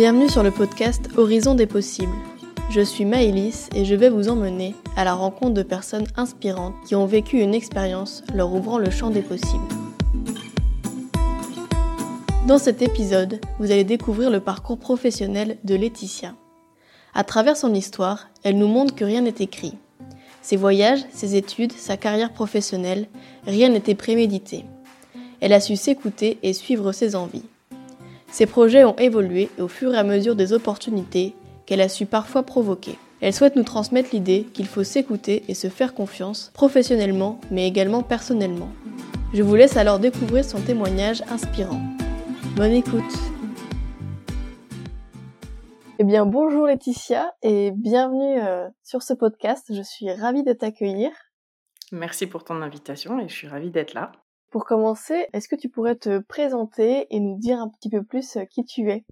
Bienvenue sur le podcast Horizon des possibles. Je suis Maëlys et je vais vous emmener à la rencontre de personnes inspirantes qui ont vécu une expérience leur ouvrant le champ des possibles. Dans cet épisode, vous allez découvrir le parcours professionnel de Laetitia. À travers son histoire, elle nous montre que rien n'est écrit. Ses voyages, ses études, sa carrière professionnelle, rien n'était prémédité. Elle a su s'écouter et suivre ses envies. Ses projets ont évolué au fur et à mesure des opportunités qu'elle a su parfois provoquer. Elle souhaite nous transmettre l'idée qu'il faut s'écouter et se faire confiance, professionnellement, mais également personnellement. Je vous laisse alors découvrir son témoignage inspirant. Bonne écoute Eh bien bonjour Laetitia et bienvenue euh, sur ce podcast, je suis ravie de t'accueillir. Merci pour ton invitation et je suis ravie d'être là. Pour commencer, est-ce que tu pourrais te présenter et nous dire un petit peu plus euh, qui tu es?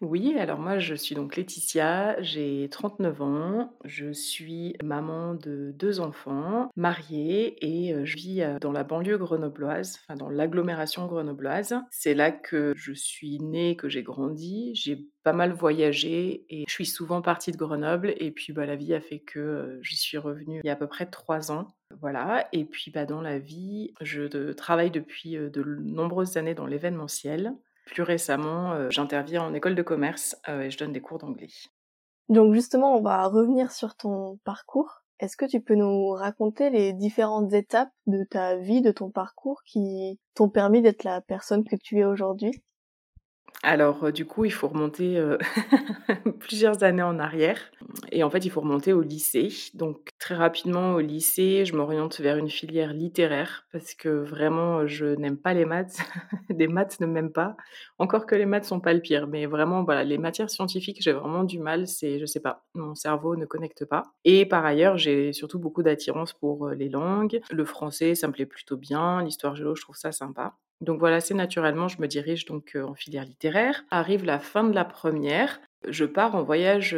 Oui, alors moi je suis donc Laetitia, j'ai 39 ans, je suis maman de deux enfants, mariée et euh, je vis euh, dans la banlieue grenobloise, enfin dans l'agglomération grenobloise. C'est là que je suis née, que j'ai grandi, j'ai pas mal voyagé et je suis souvent partie de Grenoble et puis bah, la vie a fait que j'y suis revenue il y a à peu près trois ans. Voilà, et puis bah, dans la vie, je travaille depuis de nombreuses années dans l'événementiel. Plus récemment, euh, j'interviens en école de commerce euh, et je donne des cours d'anglais. Donc justement, on va revenir sur ton parcours. Est-ce que tu peux nous raconter les différentes étapes de ta vie, de ton parcours qui t'ont permis d'être la personne que tu es aujourd'hui? Alors, euh, du coup, il faut remonter euh, plusieurs années en arrière. Et en fait, il faut remonter au lycée. Donc, très rapidement, au lycée, je m'oriente vers une filière littéraire parce que vraiment, je n'aime pas les maths. les maths ne m'aiment pas. Encore que les maths sont pas le pire. Mais vraiment, voilà, les matières scientifiques, j'ai vraiment du mal. C'est, je sais pas, mon cerveau ne connecte pas. Et par ailleurs, j'ai surtout beaucoup d'attirance pour euh, les langues. Le français, ça me plaît plutôt bien. L'histoire géo, je trouve ça sympa. Donc voilà, assez naturellement, je me dirige donc en filière littéraire. Arrive la fin de la première, je pars en voyage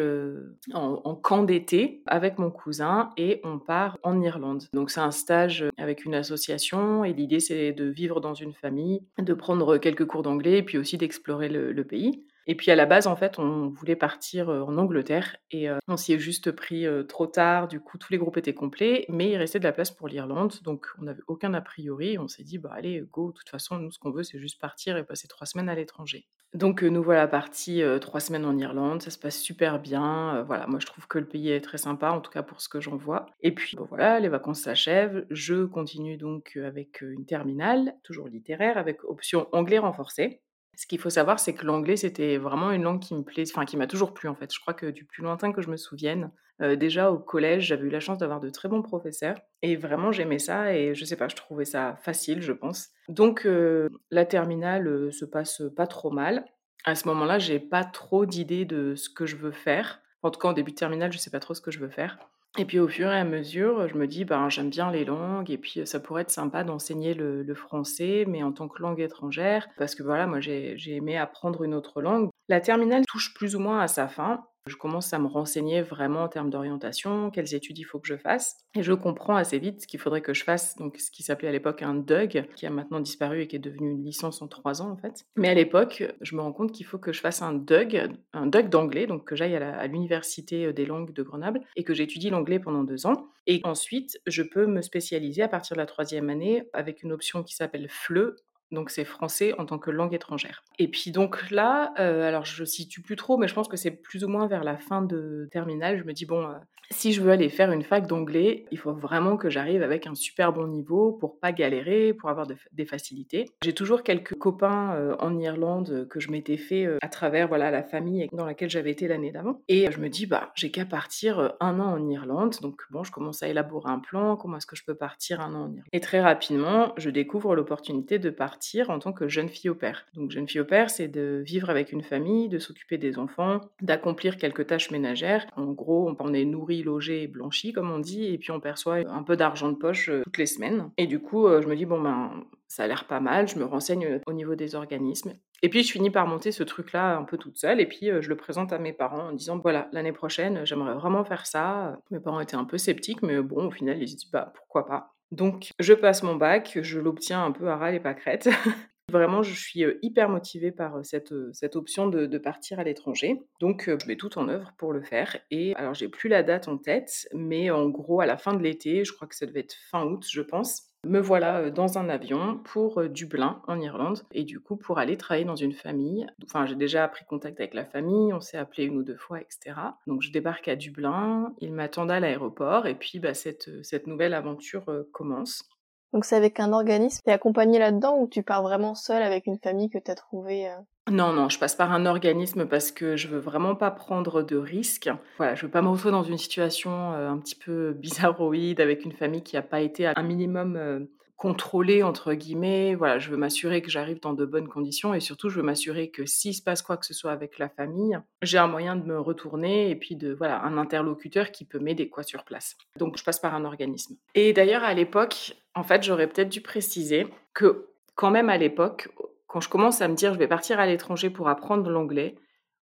en, camp d'été avec mon cousin et on part en Irlande. Donc c'est un stage avec une association et l'idée c'est de vivre dans une famille, de prendre quelques cours d'anglais et puis aussi d'explorer le pays. Et puis à la base, en fait, on voulait partir en Angleterre et on s'y est juste pris trop tard. Du coup, tous les groupes étaient complets, mais il restait de la place pour l'Irlande. Donc, on n'avait aucun a priori. On s'est dit, bah allez, go. De toute façon, nous, ce qu'on veut, c'est juste partir et passer trois semaines à l'étranger. Donc, nous voilà partis trois semaines en Irlande. Ça se passe super bien. voilà, moi, je trouve que le pays est très sympa, en tout cas pour ce que j'en vois. Et puis, voilà, les vacances s'achèvent. Je continue donc avec une terminale, toujours littéraire, avec option anglais renforcé. Ce qu'il faut savoir, c'est que l'anglais, c'était vraiment une langue qui me plaît, enfin qui m'a toujours plu en fait. Je crois que du plus lointain que je me souvienne, euh, déjà au collège, j'avais eu la chance d'avoir de très bons professeurs et vraiment j'aimais ça et je sais pas, je trouvais ça facile, je pense. Donc euh, la terminale euh, se passe pas trop mal. À ce moment-là, j'ai pas trop d'idées de ce que je veux faire. En tout cas, en début de terminale, je sais pas trop ce que je veux faire. Et puis au fur et à mesure, je me dis, ben, j'aime bien les langues et puis ça pourrait être sympa d'enseigner le, le, français, mais en tant que langue étrangère, parce que voilà, moi j'ai aimé apprendre une autre langue. La terminale touche plus ou moins à sa fin. Je commence à me renseigner vraiment en termes d'orientation, quelles études il faut que je fasse. Et je comprends assez vite qu'il faudrait que je fasse donc ce qui s'appelait à l'époque un DUG, qui a maintenant disparu et qui est devenu une licence en trois ans en fait. Mais à l'époque, je me rends compte qu'il faut que je fasse un DUG, un DUG d'anglais, donc que j'aille à l'université des langues de Grenoble et que j'étudie l'anglais pendant deux ans. Et ensuite, je peux me spécialiser à partir de la troisième année avec une option qui s'appelle FLE, donc c'est français en tant que langue étrangère. Et puis donc là, euh, alors je situe plus trop, mais je pense que c'est plus ou moins vers la fin de terminale. Je me dis bon, euh, si je veux aller faire une fac d'anglais, il faut vraiment que j'arrive avec un super bon niveau pour pas galérer, pour avoir des facilités. J'ai toujours quelques copains euh, en Irlande que je m'étais fait à travers voilà la famille dans laquelle j'avais été l'année d'avant. Et je me dis bah j'ai qu'à partir un an en Irlande. Donc bon, je commence à élaborer un plan. Comment est-ce que je peux partir un an en Irlande? Et très rapidement, je découvre l'opportunité de partir en tant que jeune fille au père. Donc jeune fille au père, c'est de vivre avec une famille, de s'occuper des enfants, d'accomplir quelques tâches ménagères. En gros, on est nourri, logé et blanchi, comme on dit, et puis on perçoit un peu d'argent de poche euh, toutes les semaines. Et du coup, euh, je me dis, bon ben, ça a l'air pas mal, je me renseigne euh, au niveau des organismes. Et puis je finis par monter ce truc-là un peu toute seule, et puis je le présente à mes parents en disant, voilà, l'année prochaine, j'aimerais vraiment faire ça. Mes parents étaient un peu sceptiques, mais bon, au final, ils disent, bah pourquoi pas. Donc, je passe mon bac, je l'obtiens un peu à ras et pâquerettes. Vraiment, je suis hyper motivée par cette, cette option de, partir à l'étranger. Donc, je mets tout en œuvre pour le faire. Et alors, j'ai plus la date en tête, mais en gros, à la fin de l'été, je crois que ça devait être fin août, je pense, me voilà dans un avion pour Dublin, en Irlande, et du coup pour aller travailler dans une famille. Enfin, j'ai déjà pris contact avec la famille, on s'est appelé une ou deux fois, etc. Donc je débarque à Dublin, ils m'attendent à l'aéroport, et puis bah, cette, cette nouvelle aventure commence. Donc c'est avec un organisme, t'es accompagné là-dedans ou tu pars vraiment seul avec une famille que t'as trouvée non, non, je passe par un organisme parce que je veux vraiment pas prendre de risques. Voilà, je veux pas me retrouver dans une situation euh, un petit peu bizarroïde avec une famille qui n'a pas été à un minimum euh, contrôlée entre guillemets. Voilà, je veux m'assurer que j'arrive dans de bonnes conditions et surtout je veux m'assurer que s'il se passe quoi que ce soit avec la famille, j'ai un moyen de me retourner et puis de voilà un interlocuteur qui peut m'aider quoi sur place. Donc je passe par un organisme. Et d'ailleurs à l'époque, en fait, j'aurais peut-être dû préciser que quand même à l'époque, quand je commence à me dire je vais partir à l'étranger pour apprendre l'anglais,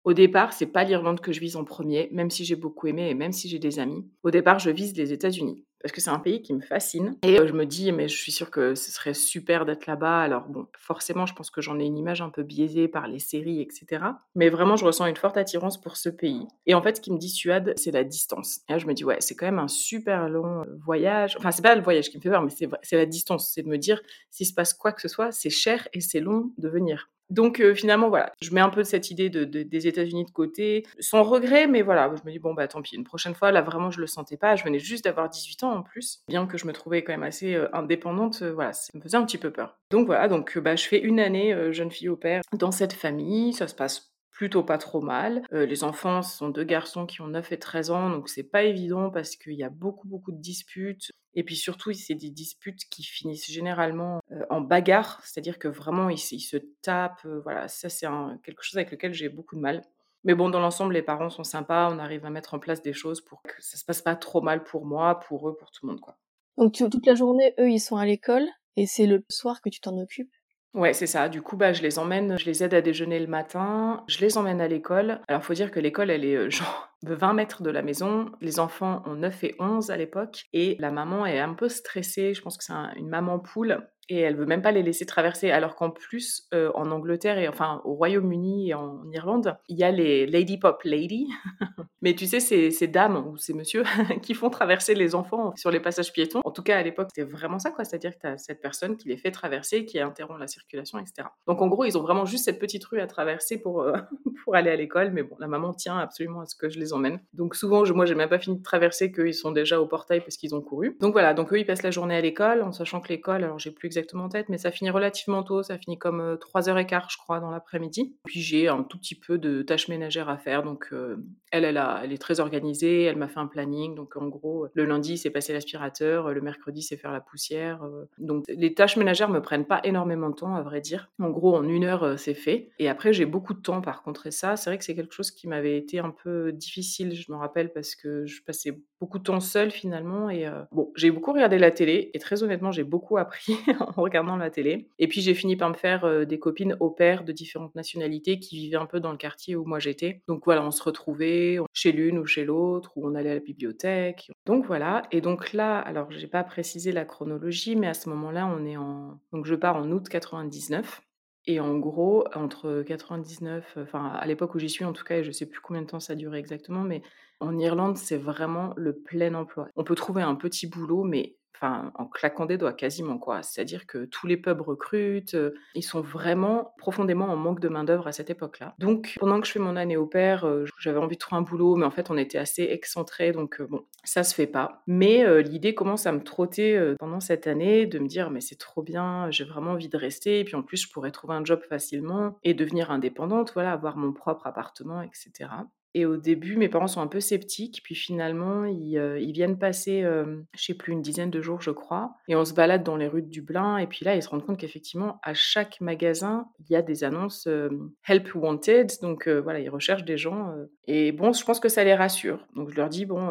au départ, c'est pas l'Irlande que je vise en premier, même si j'ai beaucoup aimé et même si j'ai des amis. Au départ, je vise les États-Unis parce que c'est un pays qui me fascine. Et euh, je me dis, mais je suis sûre que ce serait super d'être là-bas. Alors bon, forcément, je pense que j'en ai une image un peu biaisée par les séries, etc. Mais vraiment, je ressens une forte attirance pour ce pays. Et en fait, ce qui me dissuade, c'est la distance. Et là, je me dis, ouais, c'est quand même un super long euh, voyage. Enfin, c'est pas le voyage qui me fait peur, mais c'est la distance. C'est de me dire, s'il se passe quoi que ce soit, c'est cher et c'est long de venir. Donc euh, finalement, voilà, je mets un peu cette idée de, des États-Unis de côté, sans regret, mais voilà, je me dis, bon, bah tant pis, une prochaine fois, là vraiment, je le sentais pas. Je venais juste d'avoir 18 ans en plus, bien que je me trouvais quand même assez euh, indépendante, euh, voilà, ça me faisait un petit peu peur. Donc voilà, donc bah, je fais une année jeune fille au père dans cette famille, ça se passe plutôt pas trop mal. les enfants sont deux garçons qui ont 9 et 13 ans, donc c'est pas évident parce qu'il y a beaucoup beaucoup de disputes. Et puis surtout, c'est des disputes qui finissent généralement en bagarre, c'est-à-dire que vraiment ils, se tapent. voilà, ça c'est quelque chose avec lequel j'ai beaucoup de mal. Mais bon, dans l'ensemble, les parents sont sympas, on arrive à mettre en place des choses pour que ça se passe pas trop mal pour moi, pour eux, pour tout le monde, quoi. Donc toute la journée, eux, ils sont à l'école et c'est le soir que tu t'en occupes? Ouais, c'est ça. Du coup, bah, je les emmène, je les aide à déjeuner le matin, je les emmène à l'école. Alors, faut dire que l'école, elle est genre de 20 mètres de la maison. Les enfants ont 9 et 11 à l'époque et la maman est un peu stressée. Je pense que c'est une maman poule et elle veut même pas les laisser traverser. Alors qu'en plus, euh, en Angleterre et enfin au Royaume-Uni et en Irlande, il y a les Lady Pop Lady. Mais tu sais, ces, ces dames ou ces messieurs qui font traverser les enfants sur les passages piétons. En tout cas, à l'époque, c'était vraiment ça, quoi. C'est-à-dire que tu as cette personne qui les fait traverser, qui interrompt la circulation, etc. Donc en gros, ils ont vraiment juste cette petite rue à traverser pour, euh, pour aller à l'école. Mais bon, la maman tient absolument à ce que je les emmène. Donc souvent, je, moi, j'ai même pas fini de traverser qu'ils sont déjà au portail parce qu'ils ont couru. Donc voilà, donc eux, ils passent la journée à l'école, en sachant que l'école, alors j'ai plus en tête, mais ça finit relativement tôt, ça finit comme 3h15 euh, je crois dans l'après-midi. Puis j'ai un tout petit peu de tâches ménagères à faire, donc euh, elle, elle est très organisée, elle m'a fait un planning, donc en gros, le lundi c'est passer l'aspirateur, le mercredi c'est faire la poussière. Euh. donc les tâches ménagères me prennent pas énormément de temps à vrai dire. En gros, en une heure c'est fait. Et après j'ai beaucoup de temps par contre, et ça c'est vrai que c'est quelque chose qui m'avait été un peu difficile, je me rappelle, parce que je passais beaucoup de temps seule finalement. Et bon, j'ai beaucoup regardé la télé, et très honnêtement j'ai beaucoup appris en regardant la télé. Et puis j'ai fini par me faire euh, des copines au pair de différentes nationalités qui vivaient un peu dans le quartier où moi j'étais. Donc voilà, on se retrouvait chez l'une ou chez l'autre, ou on allait à la bibliothèque. Donc voilà. Et donc là, alors j'ai pas précisé la chronologie, mais à ce moment-là, on est en. Donc je pars en août 99. Et en gros, entre 99, enfin à l'époque où j'y suis en tout cas, et je sais plus combien de temps ça a duré exactement, mais en Irlande, c'est vraiment le plein emploi. On peut trouver un petit boulot, mais en claquant des doigts quasiment quoi. C'est-à-dire que tous les pubs recrutent, euh, ils sont vraiment profondément en manque de main d'œuvre à cette époque-là. Donc pendant que je fais mon année au pair, euh, j'avais envie de trouver un boulot, mais en fait on était assez excentrés, donc euh, bon, ça se fait pas. Mais l'idée commence à me trotter pendant cette année de me dire mais c'est trop bien, j'ai vraiment envie de rester, et puis en plus je pourrais trouver un job facilement et devenir indépendante, voilà, avoir mon propre appartement, etc. Et au début, mes parents sont un peu sceptiques, puis finalement, ils, euh, viennent passer, euh, je sais plus, une dizaine de jours, je crois, et on se balade dans les rues de Dublin, et puis là, ils se rendent compte qu'effectivement, à chaque magasin, il y a des annonces euh, Help Wanted, donc voilà, ils recherchent des gens. et bon, je pense que ça les rassure. Donc je leur dis, bon,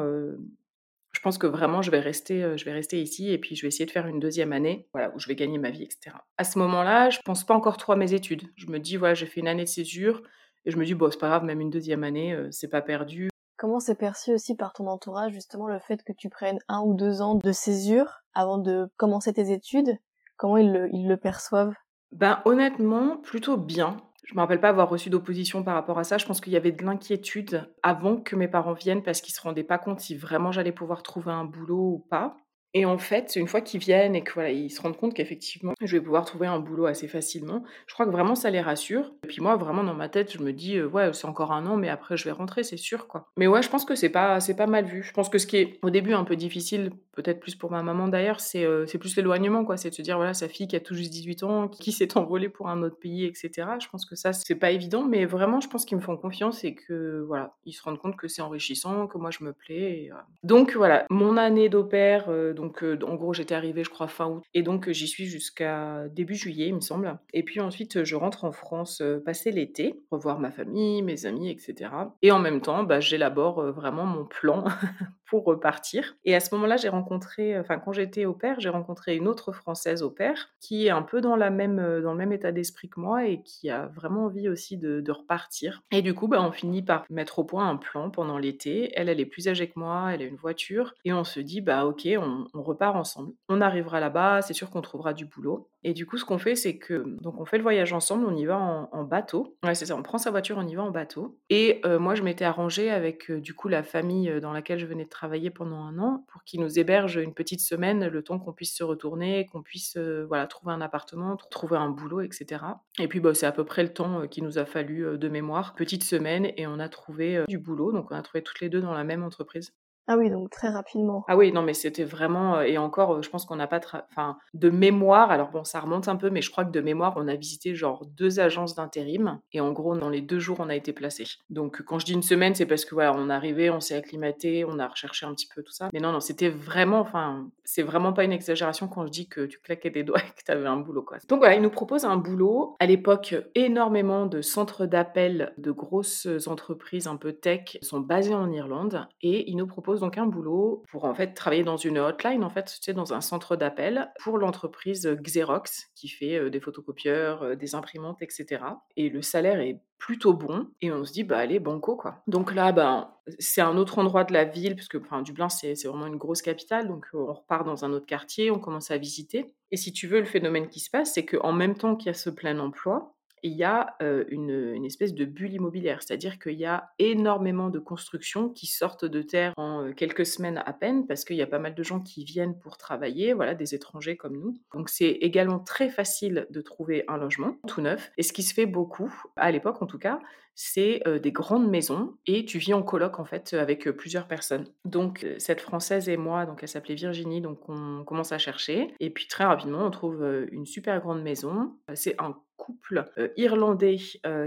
je pense que vraiment, je vais, rester, je vais rester ici, et puis je vais essayer de faire une deuxième année, voilà, où je vais gagner ma vie, etc. À ce moment-là, je pense pas encore trop à mes études. Je me dis, voilà, j'ai fait une année de césure, et je me dis, bon, c'est pas grave, même une deuxième année, euh, c'est pas perdu. Comment c'est perçu aussi par ton entourage, justement, le fait que tu prennes un ou deux ans de césure avant de commencer tes études? Comment ils le, ils le perçoivent? Ben, honnêtement, plutôt bien. Je me rappelle pas avoir reçu d'opposition par rapport à ça. Je pense qu'il y avait de l'inquiétude avant que mes parents viennent parce qu'ils se rendaient pas compte si vraiment j'allais pouvoir trouver un boulot ou pas. Et en fait, une fois qu'ils viennent et que voilà, ils se rendent compte qu'effectivement, je vais pouvoir trouver un boulot assez facilement, je crois que vraiment ça les rassure. Et puis moi, vraiment dans ma tête, je me dis euh, ouais, c'est encore un an, mais après je vais rentrer, c'est sûr quoi. Mais ouais, je pense que c'est pas c'est pas mal vu. Je pense que ce qui est au début un peu difficile, peut-être plus pour ma maman d'ailleurs, c'est euh, c'est plus l'éloignement quoi. C'est de se dire voilà, sa fille qui a tout juste 18 ans, qui s'est envolée pour un autre pays, etc. Je pense que ça c'est pas évident, mais vraiment je pense qu'ils me font confiance et que voilà, ils se rendent compte que c'est enrichissant, que moi je me plais. Euh. Donc voilà, mon année d'opère, donc en gros j'étais arrivée je crois fin août et donc j'y suis jusqu'à début juillet il me semble. Et puis ensuite je rentre en France passer l'été, revoir ma famille, mes amis, etc. Et en même temps bah, j'élabore vraiment mon plan repartir. Et à ce moment-là j'ai rencontré, enfin quand j'étais au père, j'ai rencontré une autre française au père qui est un peu dans la même dans le même état d'esprit que moi et qui a vraiment envie aussi de, repartir. Et du coup bah, on finit par mettre au point un plan pendant l'été. Elle elle est plus âgée que moi, elle a une voiture et on se dit bah ok on repart ensemble. On arrivera là-bas, c'est sûr qu'on trouvera du boulot. Et du coup, ce qu'on fait, c'est que donc on fait le voyage ensemble, on y va en, bateau. Ouais, c'est ça, on prend sa voiture, on y va en bateau. Et euh, moi, je m'étais arrangée avec euh, du coup la famille euh, dans laquelle je venais de travailler pendant un an pour qu'ils nous hébergent une petite semaine, le temps qu'on puisse se retourner, qu'on puisse voilà trouver un appartement, trouver un boulot, etc. Et puis, bah, c'est à peu près le temps qu'il nous a fallu de mémoire. Petite semaine et on a trouvé du boulot. Donc, on a trouvé toutes les deux dans la même entreprise. Ah oui, donc très rapidement. Ah oui, non, mais c'était vraiment. Euh, et encore, euh, je pense qu'on n'a pas. Enfin, de mémoire, alors bon, ça remonte un peu, mais je crois que de mémoire, on a visité genre deux agences d'intérim. Et en gros, dans les deux jours, on a été placé. Donc, quand je dis une semaine, c'est parce que voilà, on est arrivé, on s'est acclimaté, on a recherché un petit peu tout ça. Mais non, non, c'était vraiment. Enfin, c'est vraiment pas une exagération quand je dis que tu claquais des doigts et que tu avais un boulot, quoi. Donc voilà, ils nous proposent un boulot. À l'époque, énormément de centres d'appel de grosses entreprises un peu tech sont basés en Irlande. Et ils nous proposent donc un boulot pour en fait travailler dans une hotline, en fait, tu dans un centre d'appel pour l'entreprise Xerox qui fait euh, des photocopieurs, euh, des imprimantes, etc. Et le salaire est plutôt bon et on se dit bah allez banco quoi. Donc là ben c'est un autre endroit de la ville puisque enfin Dublin c'est vraiment une grosse capitale donc euh, on repart dans un autre quartier, on commence à visiter et si tu veux le phénomène qui se passe c'est qu'en même temps qu'il y a ce plein emploi, il y a une, espèce de bulle immobilière, c'est-à-dire qu'il y a énormément de constructions qui sortent de terre en quelques semaines à peine, parce qu'il y a pas mal de gens qui viennent pour travailler, voilà, des étrangers comme nous. Donc c'est également très facile de trouver un logement tout neuf. Et ce qui se fait beaucoup, à l'époque en tout cas, c'est des grandes maisons et tu vis en coloc en fait avec plusieurs personnes. Donc cette française et moi, donc elle s'appelait Virginie, donc on commence à chercher et puis très rapidement on trouve une super grande maison. C'est un couple irlandais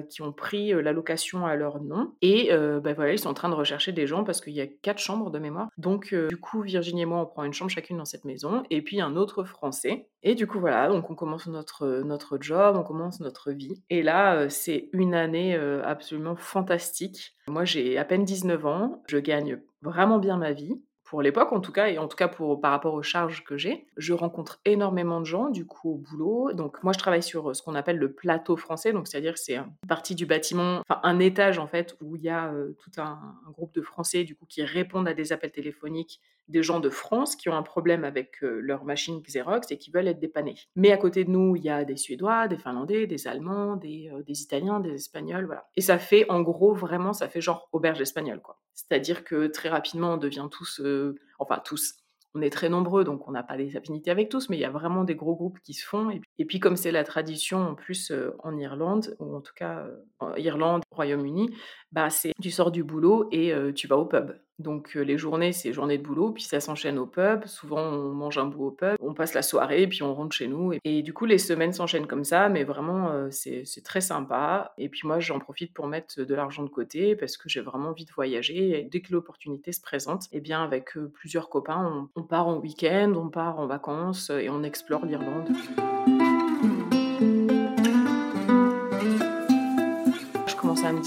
qui ont pris la location à leur nom et ben voilà ils sont en train de rechercher des gens parce qu'il y a quatre chambres de mémoire. Donc du coup Virginie et moi on prend une chambre chacune dans cette maison et puis un autre français et du coup, voilà, donc on commence notre, notre job, on commence notre vie. Et là, c'est une année absolument fantastique. Moi, j'ai à peine 19 ans, je gagne vraiment bien ma vie pour l'époque en tout cas, et en tout cas pour, par rapport aux charges que j'ai. Je rencontre énormément de gens du coup au boulot. Donc moi je travaille sur ce qu'on appelle le plateau français, donc c'est-à-dire c'est une partie du bâtiment, enfin un étage en fait où il y a tout un, groupe de Français du coup qui répondent à des appels téléphoniques des gens de France qui ont un problème avec euh, leur machine Xerox et qui veulent être dépannés. Mais à côté de nous, il y a des Suédois, des Finlandais, des Allemands, des, euh, des Italiens, des Espagnols, voilà. Et ça fait, en gros, vraiment, ça fait genre auberge espagnole, quoi. C'est-à-dire que très rapidement, on devient tous, euh, enfin tous, on est très nombreux, donc on n'a pas des affinités avec tous, mais il y a vraiment des gros groupes qui se font. Et puis, comme c'est la tradition en plus en Irlande, ou en tout cas en Irlande, Royaume-Uni, bah c'est tu sors du boulot et tu vas au pub. Donc les journées, c'est journée de boulot, puis ça s'enchaîne au pub. Souvent, on mange un bout au pub, on passe la soirée, puis on rentre chez nous. Et, du coup, les semaines s'enchaînent comme ça, mais vraiment, c'est très sympa. Et puis moi, j'en profite pour mettre de l'argent de côté parce que j'ai vraiment envie de voyager. Dès que l'opportunité se présente, eh bien, avec plusieurs copains, on part en week-end, on part en vacances et on explore l'Irlande.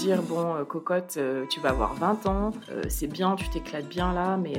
Dire bon, cocotte, tu vas avoir 20 ans, c'est bien, tu t'éclates bien là, mais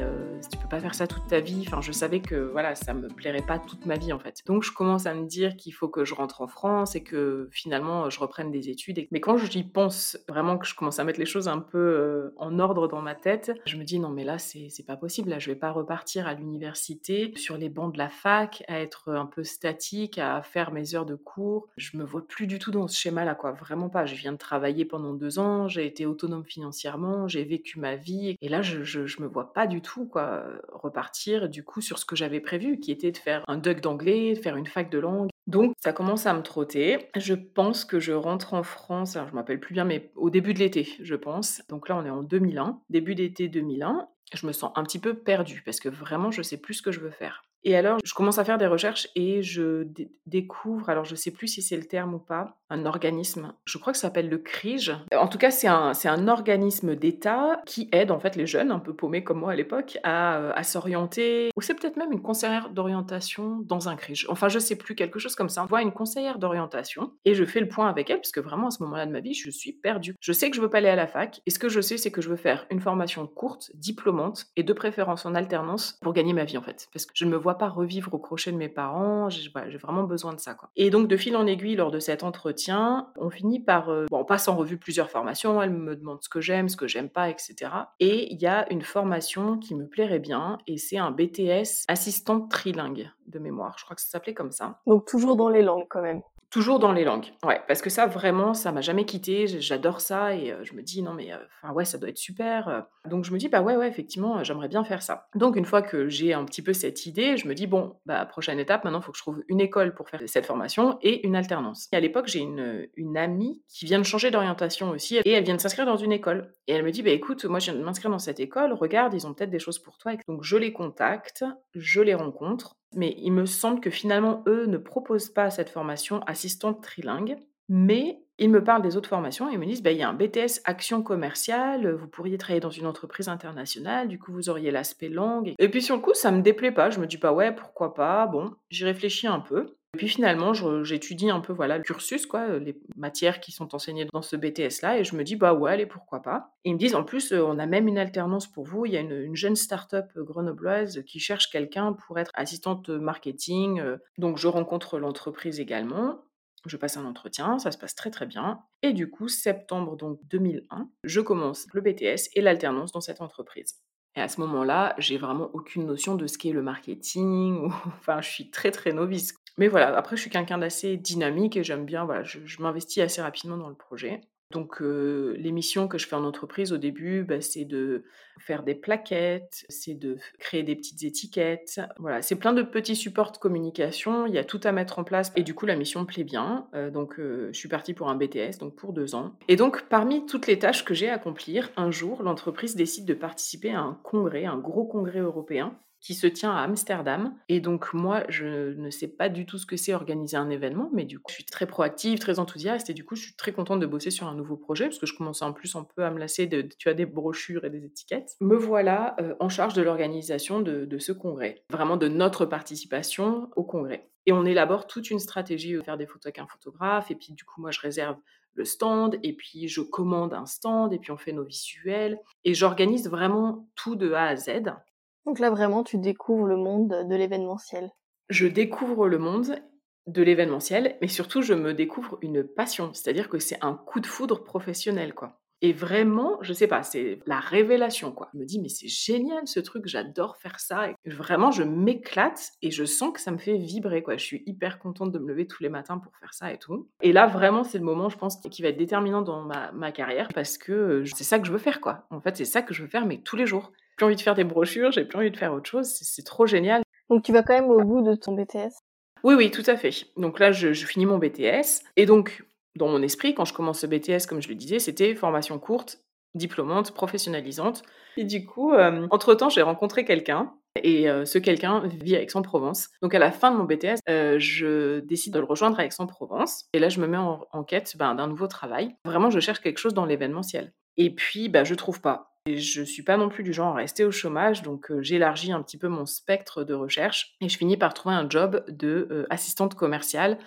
tu peux pas faire ça toute ta vie. Enfin, je savais que voilà, ça me plairait pas toute ma vie en fait. Donc, je commence à me dire qu'il faut que je rentre en France et que finalement, je reprenne des études. Mais quand j'y pense vraiment que je commence à mettre les choses un peu en ordre dans ma tête, je me dis non, mais là, c'est pas possible. Là, je vais pas repartir à l'université sur les bancs de la fac, à être un peu statique, à faire mes heures de cours. Je me vois plus du tout dans ce schéma-là, quoi. Vraiment pas. Je viens de travailler pendant deux j'ai été autonome financièrement, j'ai vécu ma vie. Et là, je, je, me vois pas du tout, quoi, repartir du coup sur ce que j'avais prévu, qui était de faire un duck d'anglais, de faire une fac de langue. Donc, ça commence à me trotter. Je pense que je rentre en France, alors je m'appelle plus bien, mais au début de l'été, je pense. Donc là, on est en 2001, début d'été 2001. Je me sens un petit peu perdue parce que vraiment, je sais plus ce que je veux faire. Et alors, je commence à faire des recherches et je découvre, alors je ne sais plus si c'est le terme ou pas, un organisme, je crois que ça s'appelle le CRIGE. En tout cas, c'est un, c'est un organisme d'État qui aide en fait les jeunes, un peu paumés comme moi à l'époque, à, euh, à s'orienter. Ou c'est peut-être même une conseillère d'orientation dans un CRIGE. Enfin, je ne sais plus, quelque chose comme ça. On voit une conseillère d'orientation et je fais le point avec elle parce que vraiment à ce moment-là de ma vie, je suis perdue. Je sais que je veux pas aller à la fac et ce que je sais, c'est que je veux faire une formation courte, diplômante et de préférence en alternance pour gagner ma vie en fait. Parce que je ne me vois pas revivre au crochet de mes parents. J'ai vraiment besoin de ça. Et donc, de fil en aiguille, lors de cet entretien, on finit par. Euh, bon, on passe en revue plusieurs formations. Elle me demande ce que j'aime, ce que j'aime pas, etc. Et il y a une formation qui me plairait bien, et c'est un BTS assistante trilingue de mémoire. Je crois que ça s'appelait comme ça. Donc, toujours dans les langues quand même. Toujours dans les langues, ouais, parce que ça vraiment, ça m'a jamais quitté. J'adore ça et je me dis non mais enfin ouais, ça doit être super. Donc je me dis bah ouais ouais effectivement, j'aimerais bien faire ça. Donc une fois que j'ai un petit peu cette idée, je me dis bon bah prochaine étape, maintenant il faut que je trouve une école pour faire cette formation et une alternance. Et à l'époque j'ai une, une amie qui vient de changer d'orientation aussi et elle vient de s'inscrire dans une école. Et elle me dit bah écoute, moi je viens de m'inscrire dans cette école, regarde, ils ont peut-être des choses pour toi. Donc je les contacte, je les rencontre mais il me semble que finalement, eux ne proposent pas cette formation assistante trilingue, mais ils me parlent des autres formations et me disent, bah, il y a un BTS action commerciale, vous pourriez travailler dans une entreprise internationale, du coup vous auriez l'aspect langue. Et puis sur le coup, ça me déplaît pas, je me dis pas, ouais, pourquoi pas, bon, j'y réfléchis un peu. Et puis finalement, j'étudie un peu voilà le cursus, quoi, euh, les matières qui sont enseignées dans ce BTS-là, et je me dis, bah ouais, allez, pourquoi pas. Et ils me disent, en plus, euh, on a même une alternance pour vous, il y a une, jeune start-up grenobloise qui cherche quelqu'un pour être assistante marketing. Euh. Donc je rencontre l'entreprise également. Je passe un entretien, ça se passe très très bien. Et du coup, septembre donc 2001, je commence le BTS et l'alternance dans cette entreprise. Et à ce moment-là, j'ai vraiment aucune notion de ce qu'est le marketing. Enfin, je suis très très novice. Mais voilà, après, je suis quelqu'un d'assez dynamique et j'aime bien, voilà, je m'investis assez rapidement dans le projet. Donc, les missions que je fais en entreprise au début, bah, c'est de faire des plaquettes, c'est de créer des petites étiquettes. Voilà, c'est plein de petits supports de communication. Il y a tout à mettre en place. Et du coup, la mission me plaît bien. Donc, je suis partie pour un BTS, donc pour deux ans. Et donc, parmi toutes les tâches que j'ai à accomplir, un jour, l'entreprise décide de participer à un congrès, un gros congrès européen qui se tient à Amsterdam. Et donc moi, je ne sais pas du tout ce que c'est organiser un événement, mais du coup, je suis très proactive, très enthousiaste, et du coup, je suis très contente de bosser sur un nouveau projet, parce que je commence en plus un peu à me lasser de, tu as des brochures et des étiquettes. Me voilà euh, en charge de l'organisation de, de, ce congrès, vraiment de notre participation au congrès. Et on élabore toute une stratégie, euh, faire des photos avec un photographe, et puis du coup, moi, je réserve le stand, et puis je commande un stand, et puis on fait nos visuels, et j'organise vraiment tout de A à Z. Donc là, vraiment, tu découvres le monde de l'événementiel. Je découvre le monde de l'événementiel, mais surtout, je me découvre une passion. C'est-à-dire que c'est un coup de foudre professionnel, quoi. Et vraiment, je sais pas, c'est la révélation, quoi. Je me dis, mais c'est génial ce truc, j'adore faire ça. Et vraiment, je m'éclate et je sens que ça me fait vibrer, quoi. Je suis hyper contente de me lever tous les matins pour faire ça et tout. Et là, vraiment, c'est le moment, je pense, qui va être déterminant dans ma, ma carrière parce que euh, c'est ça que je veux faire, quoi. En fait, c'est ça que je veux faire, mais tous les jours plus envie de faire des brochures, j'ai plus envie de faire autre chose. C'est trop génial. Donc tu vas quand même au bout de ton BTS Oui, oui, tout à fait. Donc là, je, finis mon BTS. Et donc, dans mon esprit, quand je commence ce BTS, comme je le disais, c'était formation courte, diplômante, professionnalisante. Et du coup, euh, entre-temps, j'ai rencontré quelqu'un. Et euh, ce quelqu'un vit à Aix-en-Provence. Donc à la fin de mon BTS, euh, je décide de le rejoindre à Aix-en-Provence. Et là, je me mets en, quête ben, d'un nouveau travail. Vraiment, je cherche quelque chose dans l'événementiel. Et puis, ben, je trouve pas. Et je suis pas non plus du genre à rester au chômage, donc j'élargis un petit peu mon spectre de recherche et je finis par trouver un job de assistante commerciale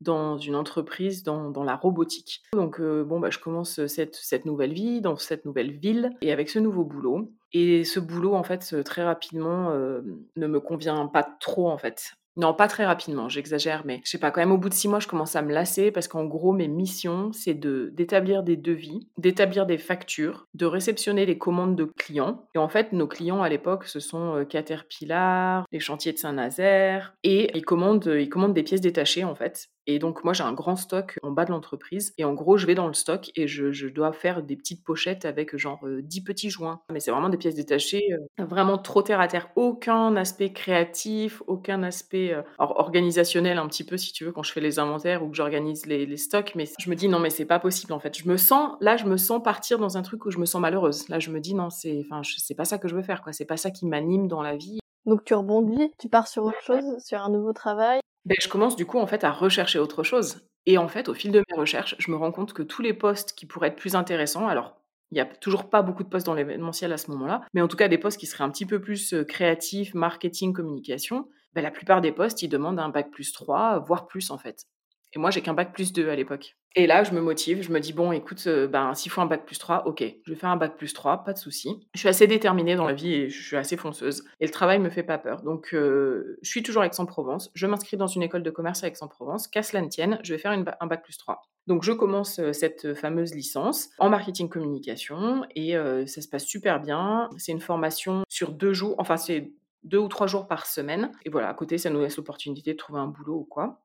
dans une entreprise dans, la robotique. Donc bon, bah, je commence cette, cette nouvelle vie dans cette nouvelle ville et avec ce nouveau boulot. Et ce boulot, en fait, très rapidement, ne me convient pas trop, en fait. Non, pas très rapidement, j'exagère, mais je sais pas, quand même au bout de six mois, je commence à me lasser parce qu'en gros, mes missions, c'est de d'établir des devis, d'établir des factures, de réceptionner les commandes de clients. Et en fait, nos clients à l'époque, ce sont euh, Caterpillar, les chantiers de Saint-Nazaire, et ils commandent, ils commandent des pièces détachées en fait. Et donc, moi, j'ai un grand stock en bas de l'entreprise. Et en gros, je vais dans le stock et je, dois faire des petites pochettes avec genre 10 euh, petits joints. Mais c'est vraiment des pièces détachées, euh, vraiment trop terre à terre. Aucun aspect créatif, aucun aspect euh, organisationnel, un petit peu, si tu veux, quand je fais les inventaires ou que j'organise les, stocks. Mais je me dis, non, mais c'est pas possible, en fait. Je me sens, là, je me sens partir dans un truc où je me sens malheureuse. Là, je me dis, non, c'est, enfin, c'est pas ça que je veux faire, quoi. C'est pas ça qui m'anime dans la vie. Donc tu rebondis, tu pars sur autre chose, sur un nouveau travail? Ben, je commence du coup en fait à rechercher autre chose. Et en fait, au fil de mes recherches, je me rends compte que tous les postes qui pourraient être plus intéressants, alors il n'y a toujours pas beaucoup de postes dans l'événementiel à ce moment-là, mais en tout cas des postes qui seraient un petit peu plus créatifs, marketing, communication, ben, la plupart des postes, ils demandent un bac plus 3, voire plus en fait. Et moi, j'ai qu'un bac plus 2 à l'époque. Et là, je me motive, je me dis, bon, écoute, euh, ben, s'il faut un bac plus 3, ok, je vais faire un bac plus 3, pas de souci. Je suis assez déterminée dans la vie et je suis assez fonceuse. Et le travail me fait pas peur. Donc, euh, je suis toujours à Aix-en-Provence. Je m'inscris dans une école de commerce à Aix-en-Provence. Qu'à cela ne tienne, je vais faire un bac plus 3. Donc, je commence euh, cette fameuse licence en marketing communication et ça se passe super bien. C'est une formation sur deux jours, enfin, c'est deux ou trois jours par semaine. Et voilà, à côté, ça nous laisse l'opportunité de trouver un boulot ou quoi.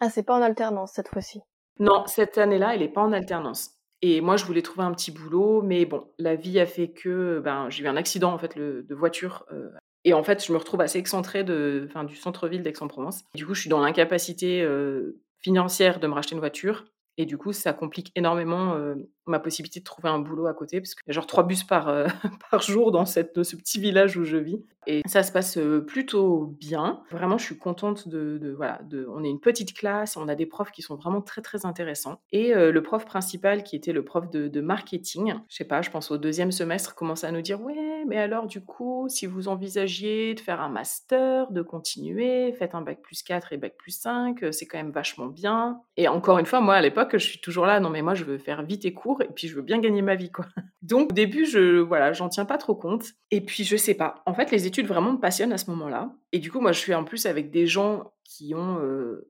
Ah, c'est pas en alternance cette fois-ci Non, cette année-là, elle n'est pas en alternance. Et moi, je voulais trouver un petit boulot, mais bon, la vie a fait que ben, j'ai eu un accident en fait de voiture. Euh, et en fait, je me retrouve assez excentrée de, du centre-ville d'Aix-en-Provence. Du coup, je suis dans l'incapacité euh, financière de me racheter une voiture. Et du coup, ça complique énormément ma possibilité de trouver un boulot à côté, parce qu'il y a genre trois bus par, par jour dans, cette, ce petit village où je vis. Et ça se passe plutôt bien. Vraiment, je suis contente de, de, voilà, de, on est une petite classe, on a des profs qui sont vraiment très très intéressants. Et le prof principal, qui était le prof de, de, marketing, je sais pas, je pense au deuxième semestre, commence à nous dire ouais, mais alors du coup, si vous envisagiez de faire un master, de continuer, faites un bac plus 4 et bac plus 5, c'est quand même vachement bien. Et encore une fois, moi à l'époque que je suis toujours là, non mais moi je veux faire vite et court et puis je veux bien gagner ma vie quoi. Donc au début je voilà, j'en tiens pas trop compte et puis je sais pas. En fait les études vraiment me passionnent à ce moment-là et du coup moi je suis en plus avec des gens qui ont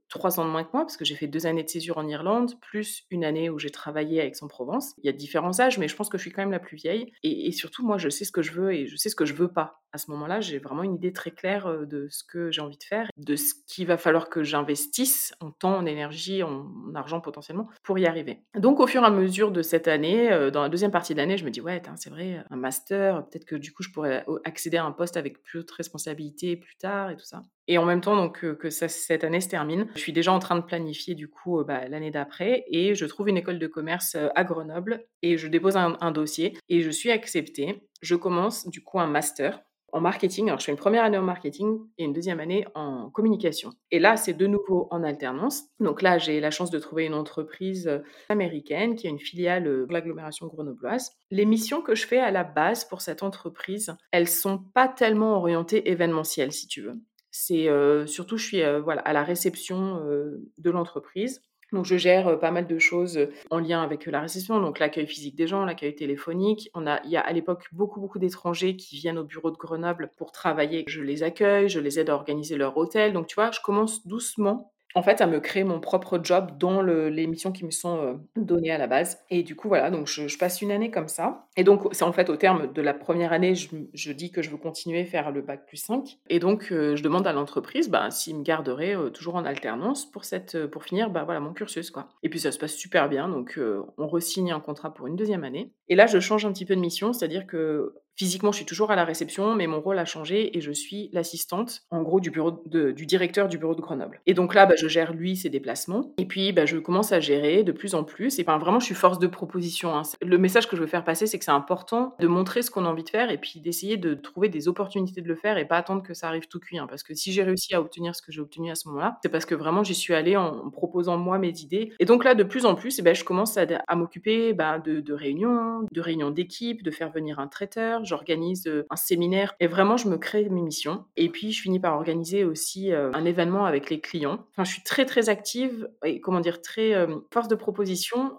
trois ans de moins que moi, parce que j'ai fait deux années de césure en Irlande, plus une année où j'ai travaillé à Aix-en-Provence. Il y a différents âges, mais je pense que je suis quand même la plus vieille. Et, surtout, moi, je sais ce que je veux et je sais ce que je veux pas. À ce moment-là, j'ai vraiment une idée très claire de ce que j'ai envie de faire, de ce qu'il va falloir que j'investisse en temps, en énergie, en, argent potentiellement, pour y arriver. Donc, au fur et à mesure de cette année, dans la deuxième partie de l'année, je me dis, ouais, c'est vrai, un master, peut-être que du coup, je pourrais accéder à un poste avec plus de responsabilités plus tard et tout ça. Et en même temps, donc que cette année se termine, je suis déjà en train de planifier du coup bah, l'année d'après et je trouve une école de commerce à Grenoble et je dépose un, dossier et je suis acceptée. Je commence du coup un master en marketing. Alors, je fais une première année en marketing et une deuxième année en communication. Et là, c'est de nouveau en alternance. Donc là, j'ai la chance de trouver une entreprise américaine qui a une filiale de l'agglomération grenobloise. Les missions que je fais à la base pour cette entreprise, elles sont pas tellement orientées événementielles, si tu veux. C'est surtout, je suis à la réception de l'entreprise. Donc, je gère pas mal de choses en lien avec la réception, donc l'accueil physique des gens, l'accueil téléphonique. On a, il y a à l'époque beaucoup, beaucoup d'étrangers qui viennent au bureau de Grenoble pour travailler. Je les accueille, je les aide à organiser leur hôtel. Donc, tu vois, je commence doucement en fait, à me créer mon propre job dans les missions qui me sont euh, données à la base. Et du coup, voilà, donc je, passe une année comme ça. Et donc, c'est en fait au terme de la première année, je, dis que je veux continuer à faire le bac plus 5. Et donc, euh, je demande à l'entreprise bah, s'il me garderait euh, toujours en alternance pour, cette, pour finir bah, voilà, mon cursus. Quoi. Et puis, ça se passe super bien. Donc, on re-signe un contrat pour une deuxième année. Et là, je change un petit peu de mission, c'est-à-dire que Physiquement, je suis toujours à la réception, mais mon rôle a changé et je suis l'assistante, en gros, du bureau du directeur du bureau de Grenoble. Et donc là, bah, je gère lui ses déplacements. Et puis, bah, je commence à gérer de plus en plus. Et ben, vraiment, je suis force de proposition. Hein. Le message que je veux faire passer, c'est que c'est important de montrer ce qu'on a envie de faire et puis d'essayer de trouver des opportunités de le faire et pas attendre que ça arrive tout cuit. Hein. Parce que si j'ai réussi à obtenir ce que j'ai obtenu à ce moment-là, c'est parce que vraiment, j'y suis allée en proposant moi mes idées. Et donc là, de plus en plus, eh ben, je commence à, m'occuper bah, de, de réunions, de réunions d'équipe, de faire venir un traiteur j'organise un séminaire et vraiment je me crée mes missions. Et puis je finis par organiser aussi un événement avec les clients. Enfin, je suis très très active et comment dire très force de proposition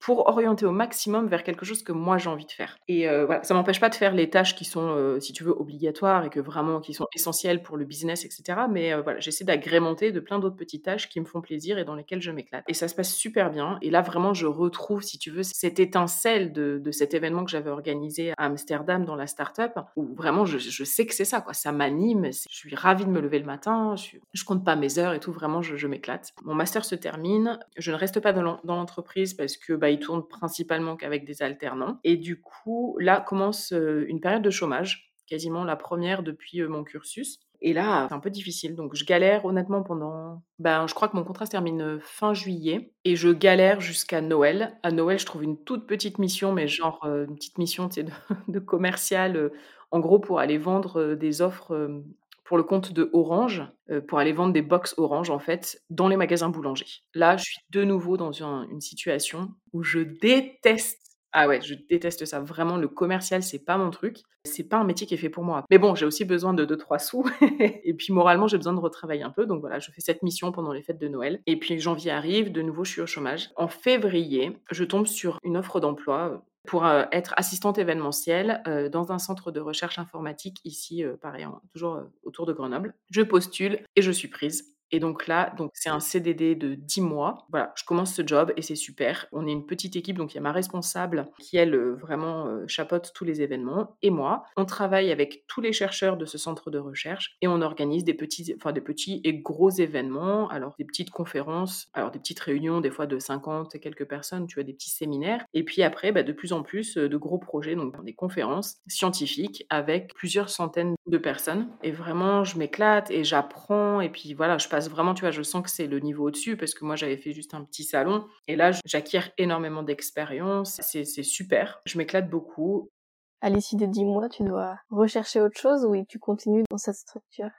pour orienter au maximum vers quelque chose que moi j'ai envie de faire. Et voilà, ça m'empêche pas de faire les tâches qui sont, si tu veux, obligatoires et que vraiment qui sont essentielles pour le business, etc. Mais voilà, j'essaie d'agrémenter de plein d'autres petites tâches qui me font plaisir et dans lesquelles je m'éclate. Et ça se passe super bien. Et là, vraiment, je retrouve, si tu veux, cette étincelle de cet événement que j'avais organisé à Amsterdam dans la start-up, où vraiment, je, sais que c'est ça, quoi. Ça m'anime. Je suis ravie de me lever le matin. Je, je compte pas mes heures et tout. Vraiment, je, je m'éclate. Mon master se termine. Je ne reste pas dans l'entreprise parce que bah, il tourne principalement qu'avec des alternants. Et du coup, là commence euh, une période de chômage, quasiment la première depuis euh, mon cursus. Et là, c'est un peu difficile. Donc, je galère honnêtement pendant. Ben, je crois que mon contrat se termine fin juillet. Et je galère jusqu'à Noël. À Noël, je trouve une toute petite mission, mais genre une petite mission de, de commercial, en gros, pour aller vendre des offres pour le compte de Orange, pour aller vendre des box Orange, en fait, dans les magasins boulangers. Là, je suis de nouveau dans une situation où je déteste ah ouais, je déteste ça. Vraiment, le commercial, c'est pas mon truc. C'est pas un métier qui est fait pour moi. Mais bon, j'ai aussi besoin de 2-3 sous. et puis, moralement, j'ai besoin de retravailler un peu. Donc voilà, je fais cette mission pendant les fêtes de Noël. Et puis, janvier arrive, de nouveau, je suis au chômage. En février, je tombe sur une offre d'emploi pour euh, être assistante événementielle euh, dans un centre de recherche informatique ici, euh, pareil, toujours autour de Grenoble. Je postule et je suis prise. Et donc là, donc c'est un CDD de 10 mois. Voilà, je commence ce job et c'est super. On est une petite équipe, donc il y a ma responsable qui, elle, euh, vraiment euh, chapeaute tous les événements et moi. On travaille avec tous les chercheurs de ce centre de recherche et on organise des petits, enfin des petits et gros événements. Alors des petites conférences, alors des petites réunions, des fois de 50 et quelques personnes, tu vois, des petits séminaires. Et puis après, bah, de plus en plus euh, de gros projets, donc des conférences scientifiques avec plusieurs centaines de personnes. Et vraiment, je m'éclate et j'apprends. Et puis voilà, je passe vraiment, tu vois, je sens que c'est le niveau au-dessus parce que moi j'avais fait juste un petit salon et là j'acquiers énormément d'expérience. C'est super, je m'éclate beaucoup. À l'issue des 10 mois, tu dois rechercher autre chose ou tu continues dans cette structure?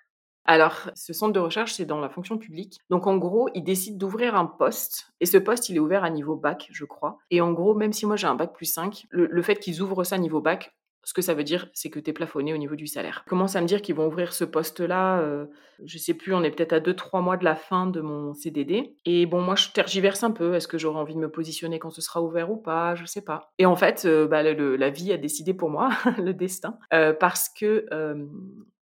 Alors, ce centre de recherche, c'est dans la fonction publique. Donc, en gros, ils décident d'ouvrir un poste. Et ce poste, il est ouvert à niveau bac, je crois. Et en gros, même si moi j'ai un bac plus 5, le, le fait qu'ils ouvrent ça à niveau bac, ce que ça veut dire, c'est que tu es plafonné au niveau du salaire. Commence à me dire qu'ils vont ouvrir ce poste-là, euh, je sais plus, on est peut-être à 2-3 mois de la fin de mon CDD. Et bon, moi, je tergiverse un peu. Est-ce que j'aurai envie de me positionner quand ce sera ouvert ou pas? Je sais pas. Et en fait, euh, bah, la vie a décidé pour moi, le destin, euh, parce que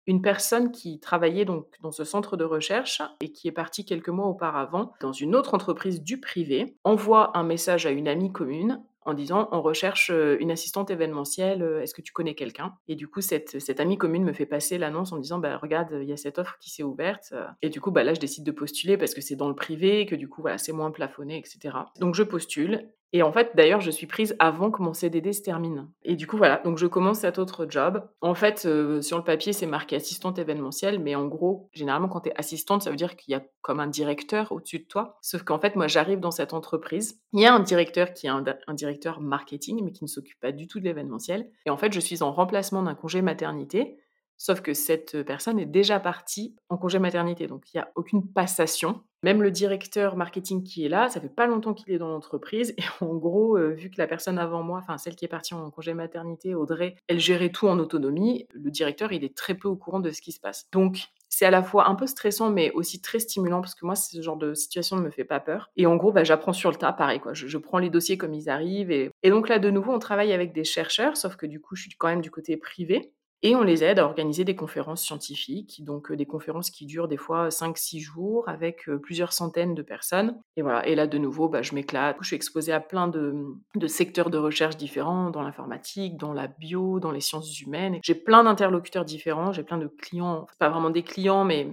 une personne qui travaillait donc dans ce centre de recherche et qui est partie quelques mois auparavant dans une autre entreprise du privé envoie un message à une amie commune en disant on recherche une assistante événementielle, est-ce que tu connais quelqu'un? Et du coup, cette, cette, amie commune me fait passer l'annonce en disant bah, regarde, il y a cette offre qui s'est ouverte. Et du coup, bah, là, je décide de postuler parce que c'est dans le privé, que du coup, voilà, c'est moins plafonné, etc. Donc, je postule. Et en fait, d'ailleurs, je suis prise avant que mon CDD se termine. Et du coup, voilà, donc je commence cet autre job. En fait, euh, sur le papier, c'est marqué assistante événementielle, mais en gros, généralement, quand tu es assistante, ça veut dire qu'il y a comme un directeur au-dessus de toi. Sauf qu'en fait, moi, j'arrive dans cette entreprise. Il y a un directeur qui est un, un directeur marketing, mais qui ne s'occupe pas du tout de l'événementiel. Et en fait, je suis en remplacement d'un congé maternité. Sauf que cette personne est déjà partie en congé maternité, donc il n'y a aucune passation. Même le directeur marketing qui est là, ça fait pas longtemps qu'il est dans l'entreprise. Et en gros, vu que la personne avant moi, enfin celle qui est partie en congé maternité, Audrey, elle gérait tout en autonomie, le directeur, il est très peu au courant de ce qui se passe. Donc, c'est à la fois un peu stressant, mais aussi très stimulant, parce que moi, ce genre de situation ne me fait pas peur. Et en gros, bah, j'apprends sur le tas, pareil, quoi. Je, prends les dossiers comme ils arrivent. Et... et donc là, de nouveau, on travaille avec des chercheurs, sauf que du coup, je suis quand même du côté privé. Et on les aide à organiser des conférences scientifiques, donc des conférences qui durent des fois 5-6 jours avec plusieurs centaines de personnes. Et voilà, et là de nouveau, bah, je m'éclate. Je suis exposée à plein de, de secteurs de recherche différents, dans l'informatique, dans la bio, dans les sciences humaines. J'ai plein d'interlocuteurs différents, j'ai plein de clients, pas vraiment des clients, mais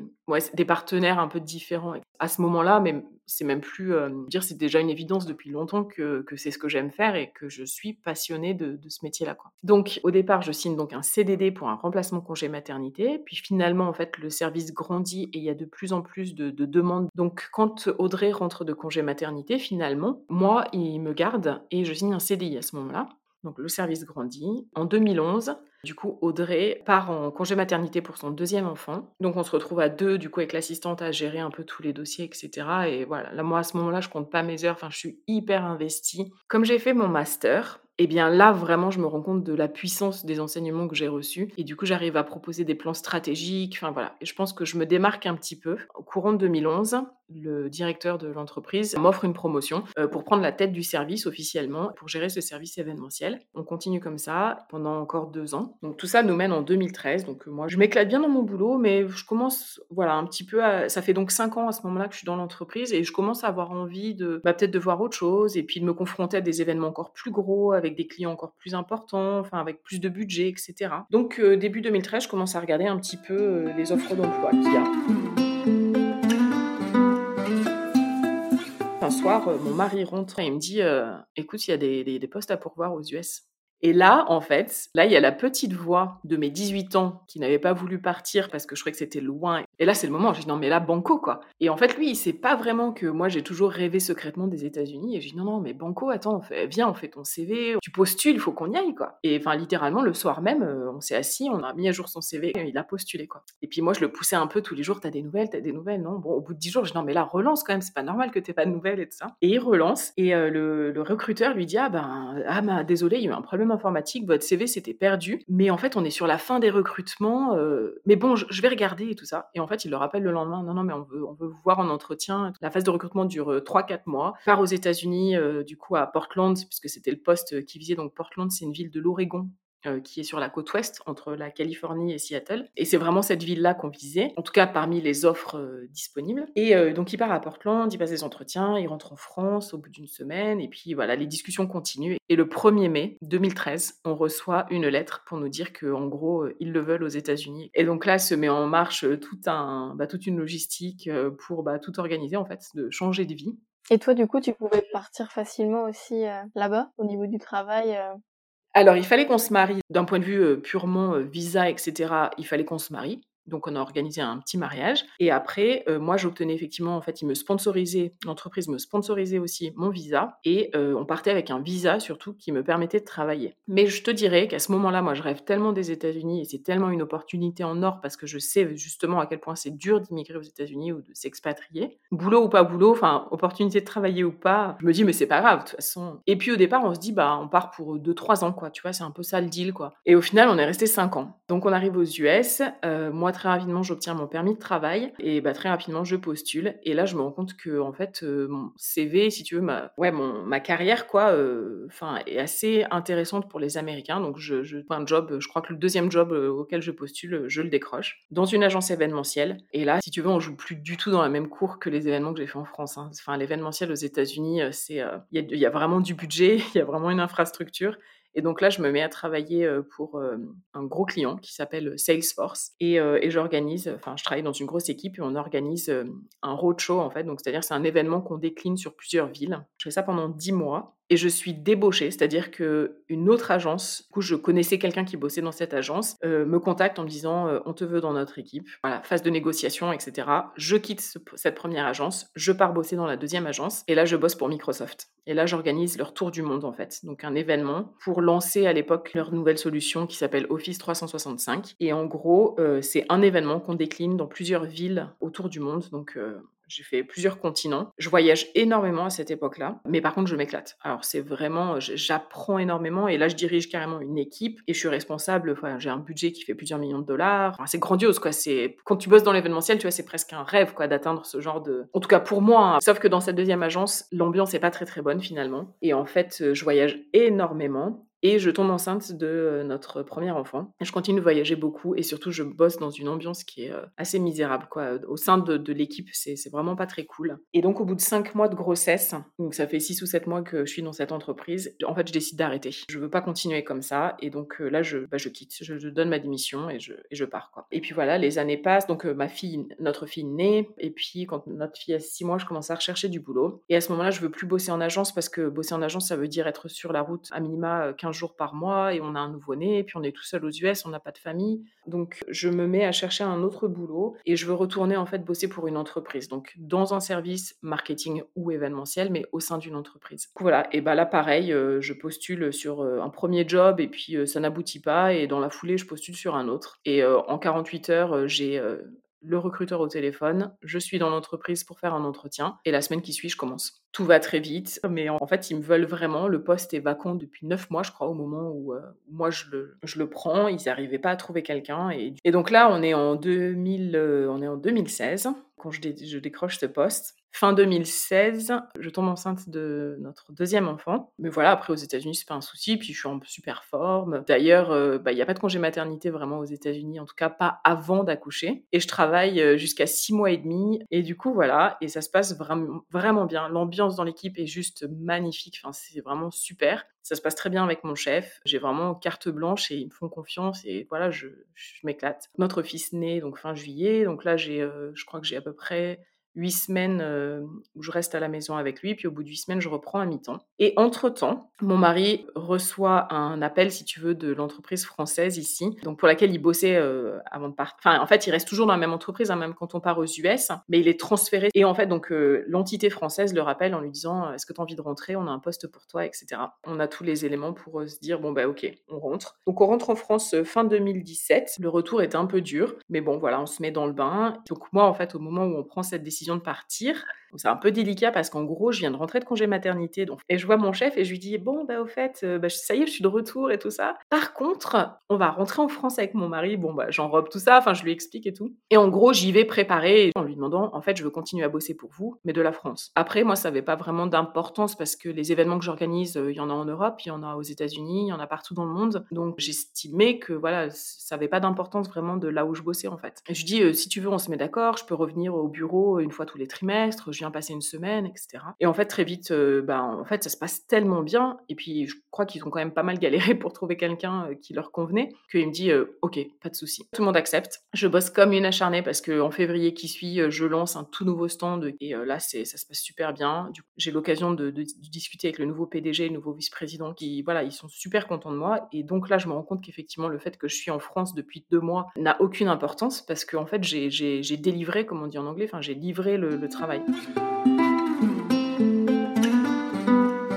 des partenaires un peu différents à ce moment-là, mais c'est même plus euh, dire, c'est déjà une évidence depuis longtemps que, c'est ce que j'aime faire et que je suis passionnée de, ce métier-là. Donc, au départ, je signe donc un CDD pour un remplacement congé maternité, puis finalement, en fait, le service grandit et il y a de plus en plus de, de demandes. Donc, quand Audrey rentre de congé maternité, finalement, moi, il me garde et je signe un CDI à ce moment-là. Donc, le service grandit. En 2011, du coup, Audrey part en congé maternité pour son deuxième enfant. Donc, on se retrouve à deux, du coup, avec l'assistante à gérer un peu tous les dossiers, etc. Et voilà, là, moi, à ce moment-là, je compte pas mes heures. Enfin, je suis hyper investie. Comme j'ai fait mon master, Et bien là, vraiment, je me rends compte de la puissance des enseignements que j'ai reçus. Et du coup, j'arrive à proposer des plans stratégiques. Enfin voilà. Et je pense que je me démarque un petit peu. Au courant de 2011, le directeur de l'entreprise m'offre une promotion euh, pour prendre la tête du service officiellement, pour gérer ce service événementiel. On continue comme ça pendant encore deux ans. Donc tout ça nous mène en 2013. Donc moi, je m'éclate bien dans mon boulot, mais je commence, voilà, un petit peu à... Ça fait donc cinq ans à ce moment-là que je suis dans l'entreprise et je commence à avoir envie de bah, peut-être de voir autre chose et puis de me confronter à des événements encore plus gros, avec des clients encore plus importants, enfin avec plus de budget, etc. Donc euh, début 2013, je commence à regarder un petit peu euh, les offres d'emploi qu'il y a. soir, euh, mon mari rentre et il me dit Écoute, il y a des, postes à pourvoir aux US. Et là, en fait, là, il y a la petite voix de mes 18 ans qui n'avait pas voulu partir parce que je croyais que c'était loin. Et là, c'est le moment où je dis non, mais là, banco, quoi. Et en fait, lui, il sait pas vraiment que moi, j'ai toujours rêvé secrètement des États-Unis. Et je dis non, non, mais banco, attends, viens, on fait ton CV, tu postules, il faut qu'on y aille, quoi. Et enfin, littéralement, le soir même, euh, on s'est assis, on a mis à jour son CV il a postulé, quoi. Et puis moi, je le poussais un peu tous les jours, t'as des nouvelles, t'as des nouvelles, non? Bon, au bout de 10 jours, je dis non, mais là, relance quand même, c'est pas normal que t'aies pas de nouvelles et tout ça. Et il relance et euh, le, recruteur lui dit ah ben, ah ben, désolé, il y a eu un problème informatique, votre CV s'était perdu, mais en fait on est sur la fin des recrutements, euh, mais bon je, vais regarder et tout ça. Et en fait il le rappelle le lendemain, non non mais on veut, vous voir en entretien. La phase de recrutement dure 3-4 euh, mois. Part aux États-Unis euh, du coup à Portland, puisque c'était le poste qui visait donc Portland, c'est une ville de l'Oregon euh, qui est sur la côte ouest entre la Californie et Seattle. Et c'est vraiment cette ville-là qu'on visait, en tout cas parmi les offres euh, disponibles. Et euh, donc il part à Portland, il passe des entretiens, il rentre en France au bout d'une semaine, et puis voilà, les discussions continuent. Et le 1er mai 2013, on reçoit une lettre pour nous dire qu'en gros, ils le veulent aux États-Unis. Et donc là se met en marche tout un, bah, toute une logistique pour bah, tout organiser, en fait, de changer de vie. Et toi, du coup, tu pouvais partir facilement aussi là-bas, au niveau du travail alors, il fallait qu'on se marie. D'un point de vue purement visa, etc., il fallait qu'on se marie. Donc, on a organisé un petit mariage. Et après, euh, moi, j'obtenais effectivement, en fait, il me sponsorisait, l'entreprise me sponsorisait aussi mon visa. Et euh, on partait avec un visa, surtout, qui me permettait de travailler. Mais je te dirais qu'à ce moment-là, moi, je rêve tellement des États-Unis et c'est tellement une opportunité en or parce que je sais justement à quel point c'est dur d'immigrer aux États-Unis ou de s'expatrier. Boulot ou pas boulot, enfin, opportunité de travailler ou pas, je me dis, mais c'est pas grave, de toute façon. Et puis, au départ, on se dit, bah, on part pour 2-3 ans, quoi. Tu vois, c'est un peu ça le deal, quoi. Et au final, on est resté 5 ans. Donc, on arrive aux US. Euh, moi, très rapidement, j'obtiens mon permis de travail et bah, très rapidement, je postule. Et là, je me rends compte que, en fait, euh, mon CV, si tu veux, ma, ouais, mon, ma carrière, quoi, euh, enfin, est assez intéressante pour les Américains. Donc, je, je un job, je crois que le deuxième job euh, auquel je postule, je le décroche dans une agence événementielle. Et là, si tu veux, on joue plus du tout dans la même cour que les événements que j'ai fait en France. Hein. Enfin, l'événementiel aux États-Unis, c'est, il y, y, a vraiment du budget, il y a vraiment une infrastructure. Et donc là, je me mets à travailler pour un gros client qui s'appelle Salesforce et, j'organise, enfin, je travaille dans une grosse équipe et on organise un roadshow en fait. Donc, c'est-à-dire c'est un événement qu'on décline sur plusieurs villes. Je fais ça pendant dix mois et je suis débauchée, c'est-à-dire que une autre agence, du coup je connaissais quelqu'un qui bossait dans cette agence, euh, me contacte en me disant euh, on te veut dans notre équipe, voilà phase de négociation, etc. Je quitte cette première agence, je pars bosser dans la deuxième agence et là je bosse pour Microsoft. Et là j'organise leur tour du monde en fait, donc un événement pour lancer à l'époque leur nouvelle solution qui s'appelle Office 365. Et en gros euh, c'est un événement qu'on décline dans plusieurs villes autour du monde, donc j'ai fait plusieurs continents. Je voyage énormément à cette époque-là, mais par contre, je m'éclate. Alors, c'est vraiment, j'apprends énormément et là, je dirige carrément une équipe et je suis responsable. J'ai un budget qui fait plusieurs millions de dollars. c'est grandiose, quoi. C'est quand tu bosses dans l'événementiel, tu vois, c'est presque un rêve, quoi, d'atteindre ce genre de. En tout cas, pour moi. Hein. Sauf que dans cette deuxième agence, l'ambiance est pas très très bonne finalement. Et en fait, je voyage énormément et je tombe enceinte de euh, notre premier enfant. Je continue de voyager beaucoup et surtout je bosse dans une ambiance qui est euh, assez misérable. Quoi. Au sein de, l'équipe, c'est vraiment pas très cool. Et donc au bout de cinq mois de grossesse, donc ça fait six ou sept mois que je suis dans cette entreprise, en fait je décide d'arrêter. Je veux pas continuer comme ça et donc euh, là je, bah, je quitte, je, donne ma démission et je, je pars. Quoi. Et puis voilà, les années passent, donc ma fille, notre fille naît et puis quand notre fille a six mois, je commence à rechercher du boulot. Et à ce moment-là, je veux plus bosser en agence parce que bosser en agence, ça veut dire être sur la route à minima 15 jours par mois et on a un nouveau-né, puis on est tout seul aux US, on n'a pas de famille. Donc je me mets à chercher un autre boulot et je veux retourner en fait bosser pour une entreprise. Donc dans un service marketing ou événementiel, mais au sein d'une entreprise. Voilà, et bah là pareil, euh, je postule sur euh, un premier job et puis euh, ça n'aboutit pas et dans la foulée je postule sur un autre. Et en 48 heures, j'ai le recruteur au téléphone, je suis dans l'entreprise pour faire un entretien et la semaine qui suit, je commence. Tout va très vite, mais en fait, ils me veulent vraiment. Le poste est vacant depuis neuf mois, je crois, au moment où, euh, moi je le, prends. Ils n'arrivaient pas à trouver quelqu'un. Et, donc là, on est en, 2000, euh, on est en 2016 quand je, dé je décroche ce poste. Fin 2016, je tombe enceinte de notre deuxième enfant. Mais voilà, après aux États-Unis, c'est pas un souci. Puis je suis en super forme. D'ailleurs, il euh, n'y a pas de congé maternité vraiment aux États-Unis, en tout cas pas avant d'accoucher. Et je travaille euh, jusqu'à six mois et demi. Et du coup, voilà, et ça se passe vraiment, vraiment bien. L'ambiance dans l'équipe est juste magnifique. Enfin, c'est vraiment super. Ça se passe très bien avec mon chef. J'ai vraiment carte blanche et ils me font confiance. Et voilà, je, m'éclate. Notre fils naît donc fin juillet. Donc là, j'ai, euh, je crois que j'ai à peu près huit semaines euh, où je reste à la maison avec lui, puis au bout de huit semaines, je reprends à mi-temps. Et entre-temps, mon mari reçoit un appel, si tu veux, de l'entreprise française ici, donc pour laquelle il bossait euh, avant de partir. Enfin, en fait, il reste toujours dans la même entreprise, hein, même quand on part aux US, mais il est transféré. Et en fait, donc euh, l'entité française le rappelle en lui disant Est-ce que tu as envie de rentrer? On a un poste pour toi, etc. On a tous les éléments pour se dire Bon, bah, ok, on rentre. Donc, on rentre en France fin 2017. Le retour est un peu dur, mais bon, voilà, on se met dans le bain. Donc, moi, en fait, au moment où on prend cette décision, de partir. C'est un peu délicat parce qu'en gros, je viens de rentrer de congé maternité. Donc, et je vois mon chef et je lui dis Bon, bah, au fait, euh, bah, ça y est, je suis de retour et tout ça. Par contre, on va rentrer en France avec mon mari. Bon, bah, j'enrobe tout ça. Enfin, je lui explique et tout. Et en gros, j'y vais préparer en lui demandant En fait, je veux continuer à bosser pour vous, mais de la France. Après, moi, ça n'avait pas vraiment d'importance parce que les événements que j'organise, euh, il y en a en Europe, il y en a aux États-Unis, il y en a partout dans le monde. Donc, j'estimais que voilà, ça n'avait pas d'importance vraiment de là où je bossais en fait. Et je dis euh, Si tu veux, on se met d'accord. Je peux revenir au bureau une fois tous les trimestres. Je viens passer une semaine, etc. Et en fait, très vite, euh, ben, en fait, ça se passe tellement bien. Et puis, je crois qu'ils ont quand même pas mal galéré pour trouver quelqu'un euh, qui leur convenait, qu'il me dit, euh, OK, pas de souci. Tout le monde accepte. Je bosse comme une acharnée parce qu'en février qui suit, je lance un tout nouveau stand. Et là, ça se passe super bien. Du coup, j'ai l'occasion de, discuter avec le nouveau PDG, le nouveau vice-président, qui, voilà, ils sont super contents de moi. Et donc là, je me rends compte qu'effectivement, le fait que je suis en France depuis deux mois n'a aucune importance parce qu'en fait, j'ai, délivré, comme on dit en anglais, enfin, j'ai livré le travail.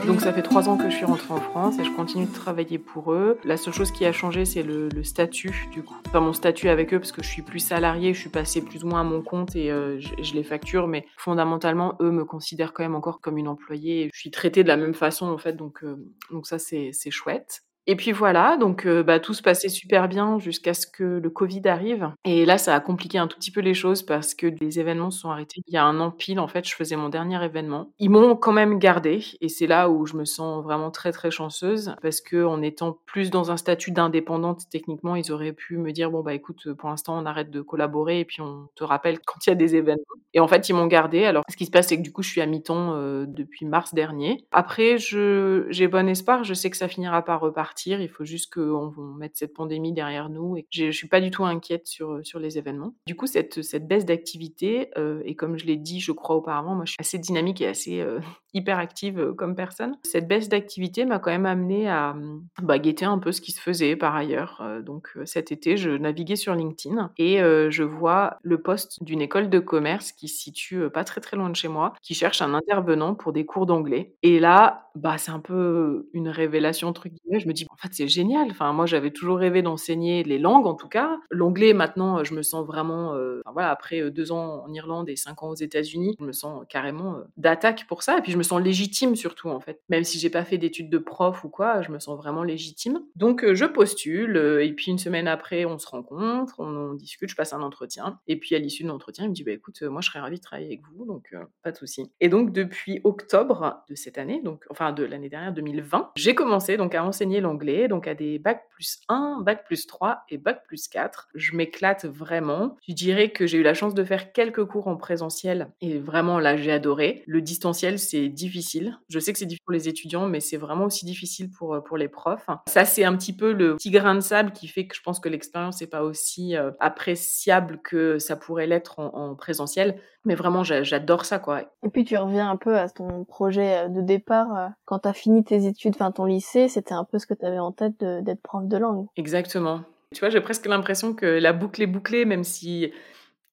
Donc ça fait trois ans que je suis rentrée en France et je continue de travailler pour eux. La seule chose qui a changé, c'est le, statut du coup. Enfin mon statut avec eux parce que je suis plus salariée, je suis passée plus ou moins à mon compte et euh, je, je, les facture, mais fondamentalement eux me considèrent quand même encore comme une employée. Je suis traitée de la même façon en fait, donc euh, donc ça c'est chouette. Et puis voilà, donc bah, tout se passait super bien jusqu'à ce que le Covid arrive. Et là, ça a compliqué un tout petit peu les choses parce que les événements sont arrêtés. Il y a un an pile, en fait, je faisais mon dernier événement. Ils m'ont quand même gardé et c'est là où je me sens vraiment très très chanceuse parce que en étant plus dans un statut d'indépendante, techniquement, ils auraient pu me dire bon bah écoute, pour l'instant, on arrête de collaborer et puis on te rappelle quand il y a des événements. Et en fait, ils m'ont gardé. Alors, ce qui se passe, c'est que du coup, je suis à mi-temps depuis mars dernier. Après, je j'ai bon espoir. Je sais que ça finira par repartir il faut juste qu'on mette cette pandémie derrière nous. Et je ne suis pas du tout inquiète sur, sur les événements. Du coup, cette, cette baisse d'activité, euh, et comme je l'ai dit, je crois auparavant, moi je suis assez dynamique et assez euh, hyper active euh, comme personne. Cette baisse d'activité m'a quand même amené à bah, guetter un peu ce qui se faisait par ailleurs. donc cet été, je naviguais sur LinkedIn et je vois le poste d'une école de commerce qui se situe pas très très loin de chez moi, qui cherche un intervenant pour des cours d'anglais. Et là, bah, c'est un peu une révélation guillemets. Je me dis, en fait, c'est génial. Enfin, moi, j'avais toujours rêvé d'enseigner les langues, en tout cas. L'anglais, maintenant, je me sens vraiment, euh, voilà, après euh, deux ans en Irlande et cinq ans aux États-Unis, je me sens carrément euh, d'attaque pour ça. Et puis, je me sens légitime surtout, en fait. Même si j'ai pas fait d'études de prof ou quoi, je me sens vraiment légitime. Donc, je postule. et puis, une semaine après, on se rencontre, on, discute, je passe un entretien. Et puis, à l'issue de l'entretien, il me dit, bah, écoute, moi, je serais ravie de travailler avec vous, donc pas de souci. Et donc, depuis octobre de cette année, donc, enfin, de l'année dernière, 2020, j'ai commencé donc à enseigner donc à des bac plus 1, bac plus 3 et bac plus 4. Je m'éclate vraiment. Je dirais que j'ai eu la chance de faire quelques cours en présentiel et vraiment là j'ai adoré. Le distanciel c'est difficile. Je sais que c'est difficile pour les étudiants mais c'est vraiment aussi difficile pour, euh, pour les profs. Ça c'est un petit peu le petit grain de sable qui fait que je pense que l'expérience n'est pas aussi euh, appréciable que ça pourrait l'être en, en présentiel. Mais vraiment, j'adore ça, quoi. Et puis tu reviens un peu à ton projet euh, de départ. Quand tu as fini tes études, enfin ton lycée, c'était un peu ce que tu avais en tête d'être prof de langue. Exactement. Tu vois, j'ai presque l'impression que la boucle est bouclée, même si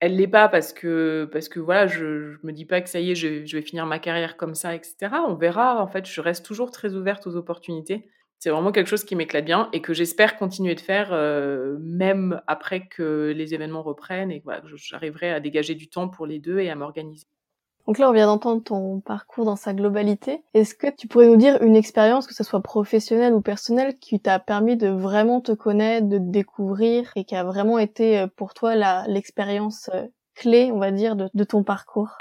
elle l'est pas parce que parce que voilà, je, je me dis pas que ça y est, je, vais finir ma carrière comme ça, etc. On verra. En fait, je reste toujours très ouverte aux opportunités. C'est vraiment quelque chose qui m'éclate bien et que j'espère continuer de faire même après que les événements reprennent et que j'arriverai à dégager du temps pour les deux et à m'organiser. Donc là, on vient d'entendre ton parcours dans sa globalité. Est-ce que tu pourrais nous dire une expérience, que ce soit professionnelle ou personnelle, qui t'a permis de vraiment te connaître, de te découvrir et qui a vraiment été pour toi l'expérience clé, on va dire, de, ton parcours?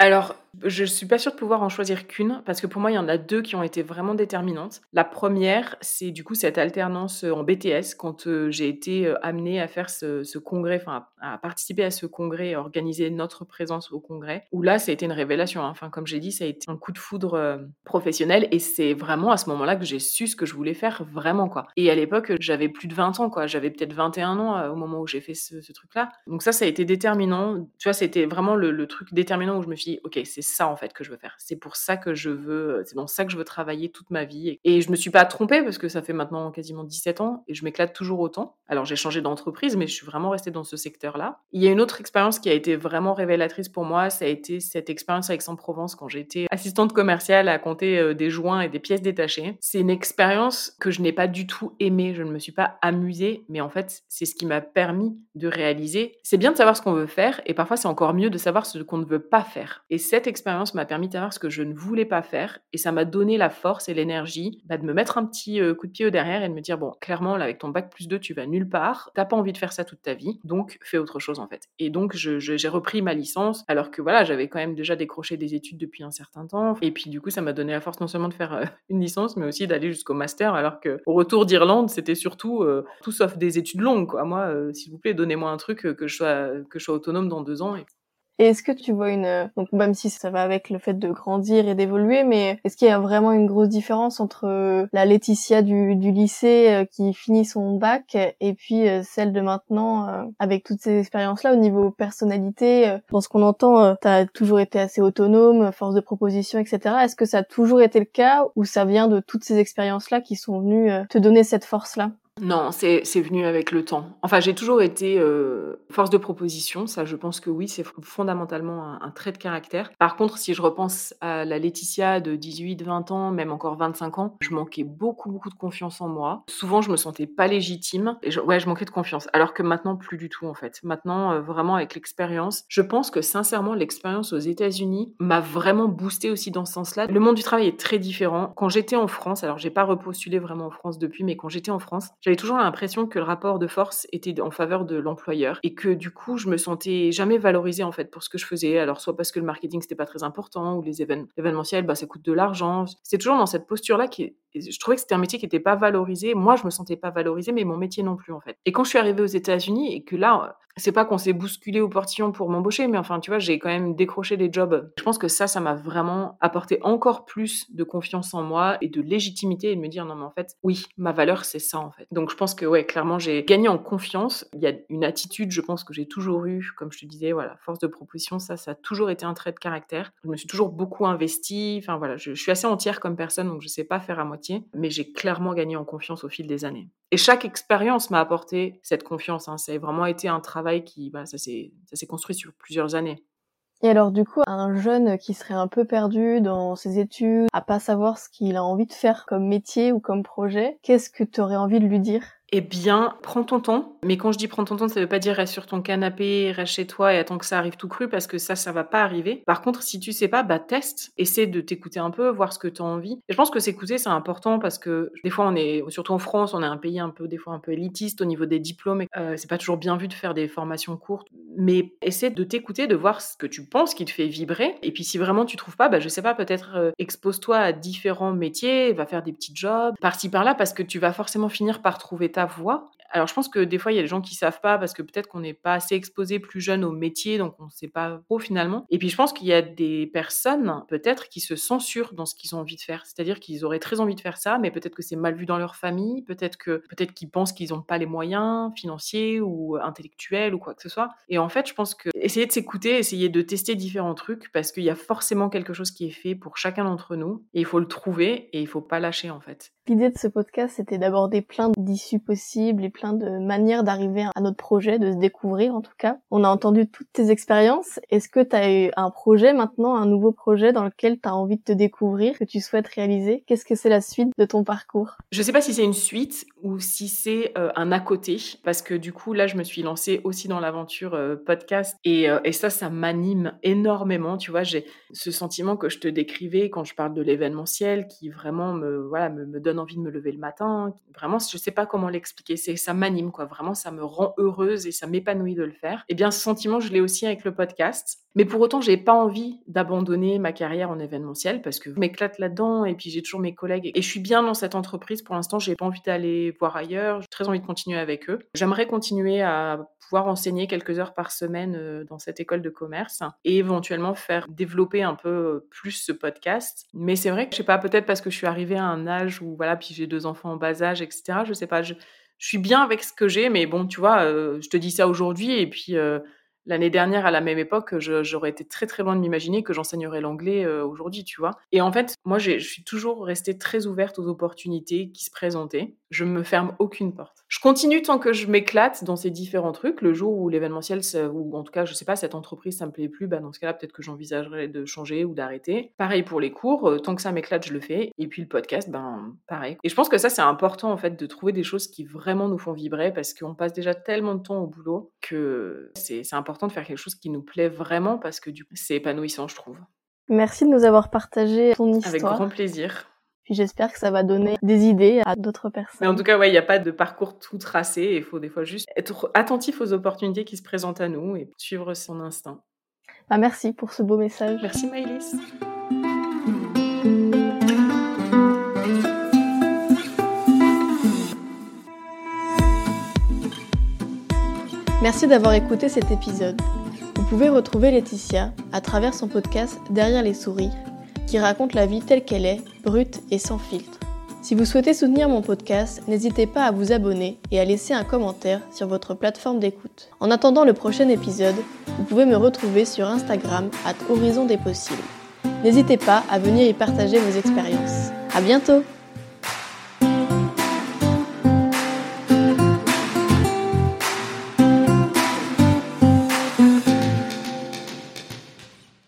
Je ne suis pas sûre de pouvoir en choisir qu'une, parce que pour moi, il y en a deux qui ont été vraiment déterminantes. La première, c'est du coup cette alternance euh, en BTS, quand euh, j'ai été euh, amenée à faire ce, congrès, enfin à, participer à ce congrès, à organiser notre présence au congrès, où là, ça a été une révélation. Hein. Enfin, comme j'ai dit, ça a été un coup de foudre professionnel, et c'est vraiment à ce moment-là que j'ai su ce que je voulais faire vraiment, quoi. Et à l'époque, j'avais plus de 20 ans, quoi. J'avais peut-être 21 ans au moment où j'ai fait ce, truc-là. Donc ça, ça a été déterminant. Tu vois, c'était vraiment le, le truc déterminant où je me suis dit, ok, c'est ça en fait que je veux faire. C'est pour ça que je veux, c'est dans ça que je veux travailler toute ma vie. Et je me suis pas trompée parce que ça fait maintenant quasiment 17 ans et je m'éclate toujours autant. Alors j'ai changé d'entreprise, mais je suis vraiment restée dans ce secteur-là. Il y a une autre expérience qui a été vraiment révélatrice pour moi, ça a été cette expérience avec Aix-en-Provence quand j'étais assistante commerciale à compter euh, des joints et des pièces détachées. C'est une expérience que je n'ai pas du tout aimée, je ne me suis pas amusée, mais en fait c'est ce qui m'a permis de réaliser. C'est bien de savoir ce qu'on veut faire et parfois c'est encore mieux de savoir ce qu'on ne veut pas faire. Et cette expérience m'a permis de savoir ce que je ne voulais pas faire et ça m'a donné la force et l'énergie bah, de me mettre un petit euh, coup de pied au derrière et de me dire bon, clairement, là, avec ton bac plus 2, tu vas nulle part, t'as pas envie de faire ça toute ta vie, donc fais autre chose en fait. Et donc, j'ai repris ma licence alors que voilà, j'avais quand même déjà décroché des études depuis un certain temps et puis du coup, ça m'a donné la force non seulement de faire euh, une licence, mais aussi d'aller jusqu'au master alors que au retour d'Irlande, c'était surtout euh, tout sauf des études longues. Quoi. Moi, s'il vous plaît, donnez-moi un truc que je sois que je sois autonome dans deux ans. Et et est-ce que tu vois une donc même si ça va avec le fait de grandir et d'évoluer, mais est-ce qu'il y a vraiment une grosse différence entre euh, la Laetitia du, du lycée euh, qui finit son bac et puis euh, celle de maintenant avec toutes ces expériences-là au niveau personnalité Dans ce qu'on entend, tu toujours été assez autonome, force de proposition, etc. Est-ce que ça a toujours été le cas ou ça vient de toutes ces expériences-là qui sont venues te donner cette force-là? Non, c'est venu avec le temps. Enfin, j'ai toujours été euh, force de proposition, ça je pense que oui, c'est fondamentalement un, trait de caractère. Par contre, si je repense à la Laetitia de 18, 20 ans, même encore 25 ans, je manquais beaucoup, beaucoup de confiance en moi. Souvent, je me sentais pas légitime. Et ouais, je manquais de confiance. Alors que maintenant, plus du tout en fait. Maintenant, euh, vraiment avec l'expérience, je pense que sincèrement, l'expérience aux États-Unis m'a vraiment boosté aussi dans ce sens-là. Le monde du travail est très différent. Quand j'étais en France, alors j'ai pas repostulé vraiment en France depuis, mais quand j'étais en France, j'avais toujours l'impression que le rapport de force était en faveur de l'employeur et que du coup, je me sentais jamais valorisée en fait pour ce que je faisais. Alors soit parce que le marketing c'était pas très important ou les événements événementiels, bah ça coûte de l'argent. C'est toujours dans cette posture-là qui je trouvais que c'était un métier qui n'était pas valorisé. Moi, je me sentais pas valorisée, mais mon métier non plus en fait. Et quand je suis arrivée aux États-Unis et que là, c'est pas qu'on s'est bousculé au portillon pour m'embaucher, mais enfin, tu vois, j'ai quand même décroché des jobs. Je pense que ça, ça m'a vraiment apporté encore plus de confiance en moi et de légitimité et de me dire, non, mais en fait, oui, ma valeur, c'est ça, en fait. Donc, je pense que, ouais, clairement, j'ai gagné en confiance. Il y a une attitude, je pense, que j'ai toujours eue, comme je te disais, voilà, force de proposition, ça, ça a toujours été un trait de caractère. Je me suis toujours beaucoup investie. Enfin, voilà, je, je suis assez entière comme personne, donc je sais pas faire à moitié, mais j'ai clairement gagné en confiance au fil des années. Et chaque expérience m'a apporté cette confiance. Hein. Ça a vraiment été un travail qui, bah, ça s'est construit sur plusieurs années. Et alors du coup, un jeune qui serait un peu perdu dans ses études, à pas savoir ce qu'il a envie de faire comme métier ou comme projet, qu'est-ce que tu aurais envie de lui dire? Eh bien, prends ton temps. Mais quand je dis prends ton temps, ça veut pas dire reste sur ton canapé, reste chez toi et attends que ça arrive tout cru parce que ça, ça va pas arriver. Par contre, si tu sais pas, bah teste, essaie de t'écouter un peu, voir ce que tu as envie. Et je pense que s'écouter, c'est important parce que des fois, on est, surtout en France, on est un pays un peu, des fois un peu élitiste au niveau des diplômes. Euh, c'est pas toujours bien vu de faire des formations courtes. Mais essaie de t'écouter, de voir ce que tu penses qui te fait vibrer. Et puis si vraiment tu trouves pas, bah je sais pas, peut-être euh, expose-toi à différents métiers, va faire des petits jobs, par-ci par-là, parce que tu vas forcément finir par trouver ta voix. Alors je pense que des fois il y a des gens qui savent pas parce que peut-être qu'on n'est pas assez exposé plus jeune au métier, donc on ne sait pas trop finalement. Et puis je pense qu'il y a des personnes peut-être qui se censurent dans ce qu'ils ont envie de faire, c'est-à-dire qu'ils auraient très envie de faire ça, mais peut-être que c'est mal vu dans leur famille, peut-être que peut-être qu'ils pensent qu'ils n'ont pas les moyens financiers ou intellectuels ou quoi que ce soit. Et en fait je pense que essayer de s'écouter, essayer de tester différents trucs parce qu'il y a forcément quelque chose qui est fait pour chacun d'entre nous et il faut le trouver et il faut pas lâcher en fait. L'idée de ce podcast, c'était d'aborder plein d'issues possibles et plein de manières d'arriver à notre projet, de se découvrir en tout cas. On a entendu toutes tes expériences. Est-ce que tu as eu un projet maintenant, un nouveau projet dans lequel tu as envie de te découvrir, que tu souhaites réaliser? Qu'est-ce que c'est la suite de ton parcours? Je sais pas si c'est une suite ou si c'est euh, un à côté, parce que du coup là, je me suis lancée aussi dans l'aventure euh, podcast et, euh, et ça, ça m'anime énormément. Tu vois, j'ai ce sentiment que je te décrivais quand je parle de l'événementiel qui vraiment me, voilà, me donne envie de me lever le matin. Vraiment, je sais pas comment l'expliquer. C'est ça m'anime quoi. Vraiment, ça me rend heureuse et ça m'épanouit de le faire. Et eh bien, ce sentiment, je l'ai aussi avec le podcast. Mais pour autant, j'ai pas envie d'abandonner ma carrière en événementiel parce que je m'éclate là-dedans et puis j'ai toujours mes collègues et je suis bien dans cette entreprise. Pour l'instant, j'ai pas envie d'aller voir ailleurs. J'ai très envie de continuer avec eux. J'aimerais continuer à pouvoir enseigner quelques heures par semaine euh, dans cette école de commerce et éventuellement faire développer un peu plus ce podcast. Mais c'est vrai que je sais pas, peut-être parce que je suis arrivée à un âge où voilà, puis j'ai deux enfants en bas âge, etc. Je sais pas, je, suis bien avec ce que j'ai, mais bon, tu vois, euh, je te dis ça aujourd'hui et puis euh, l'année dernière, à la même époque, j'aurais été très très loin de m'imaginer que j'enseignerais l'anglais euh, aujourd'hui, tu vois. Et en fait, moi, je suis toujours restée très ouverte aux opportunités qui se présentaient. Je me ferme aucune porte. Je continue tant que je m'éclate dans ces différents trucs. Le jour où l'événementiel, ou en tout cas, je sais pas, cette entreprise, ça me plaît plus, bah dans ce cas-là, peut-être que j'envisagerais de changer ou d'arrêter. Pareil pour les cours, euh, tant que ça m'éclate, je le fais. Et puis le podcast, ben pareil. Et je pense que ça, c'est important en fait de trouver des choses qui vraiment nous font vibrer parce qu'on passe déjà tellement de temps au boulot que c'est important de faire quelque chose qui nous plaît vraiment parce que du coup, c'est épanouissant, je trouve. Merci de nous avoir partagé ton histoire. Avec grand plaisir. Puis j'espère que ça va donner des idées à d'autres personnes. Mais en tout cas, ouais, il n'y a pas de parcours tout tracé. Il faut des fois juste être attentif aux opportunités qui se présentent à nous et suivre son instinct. Bah, merci pour ce beau message. Merci Maëlys. Merci d'avoir écouté cet épisode. Vous pouvez retrouver Laetitia à travers son podcast Derrière les souris, qui raconte la vie telle qu'elle est, brute et sans filtre. Si vous souhaitez soutenir mon podcast, n'hésitez pas à vous abonner et à laisser un commentaire sur votre plateforme d'écoute. En attendant le prochain épisode, vous pouvez me retrouver sur Instagram à Horizon des possibles. N'hésitez pas à venir y partager vos expériences. À bientôt!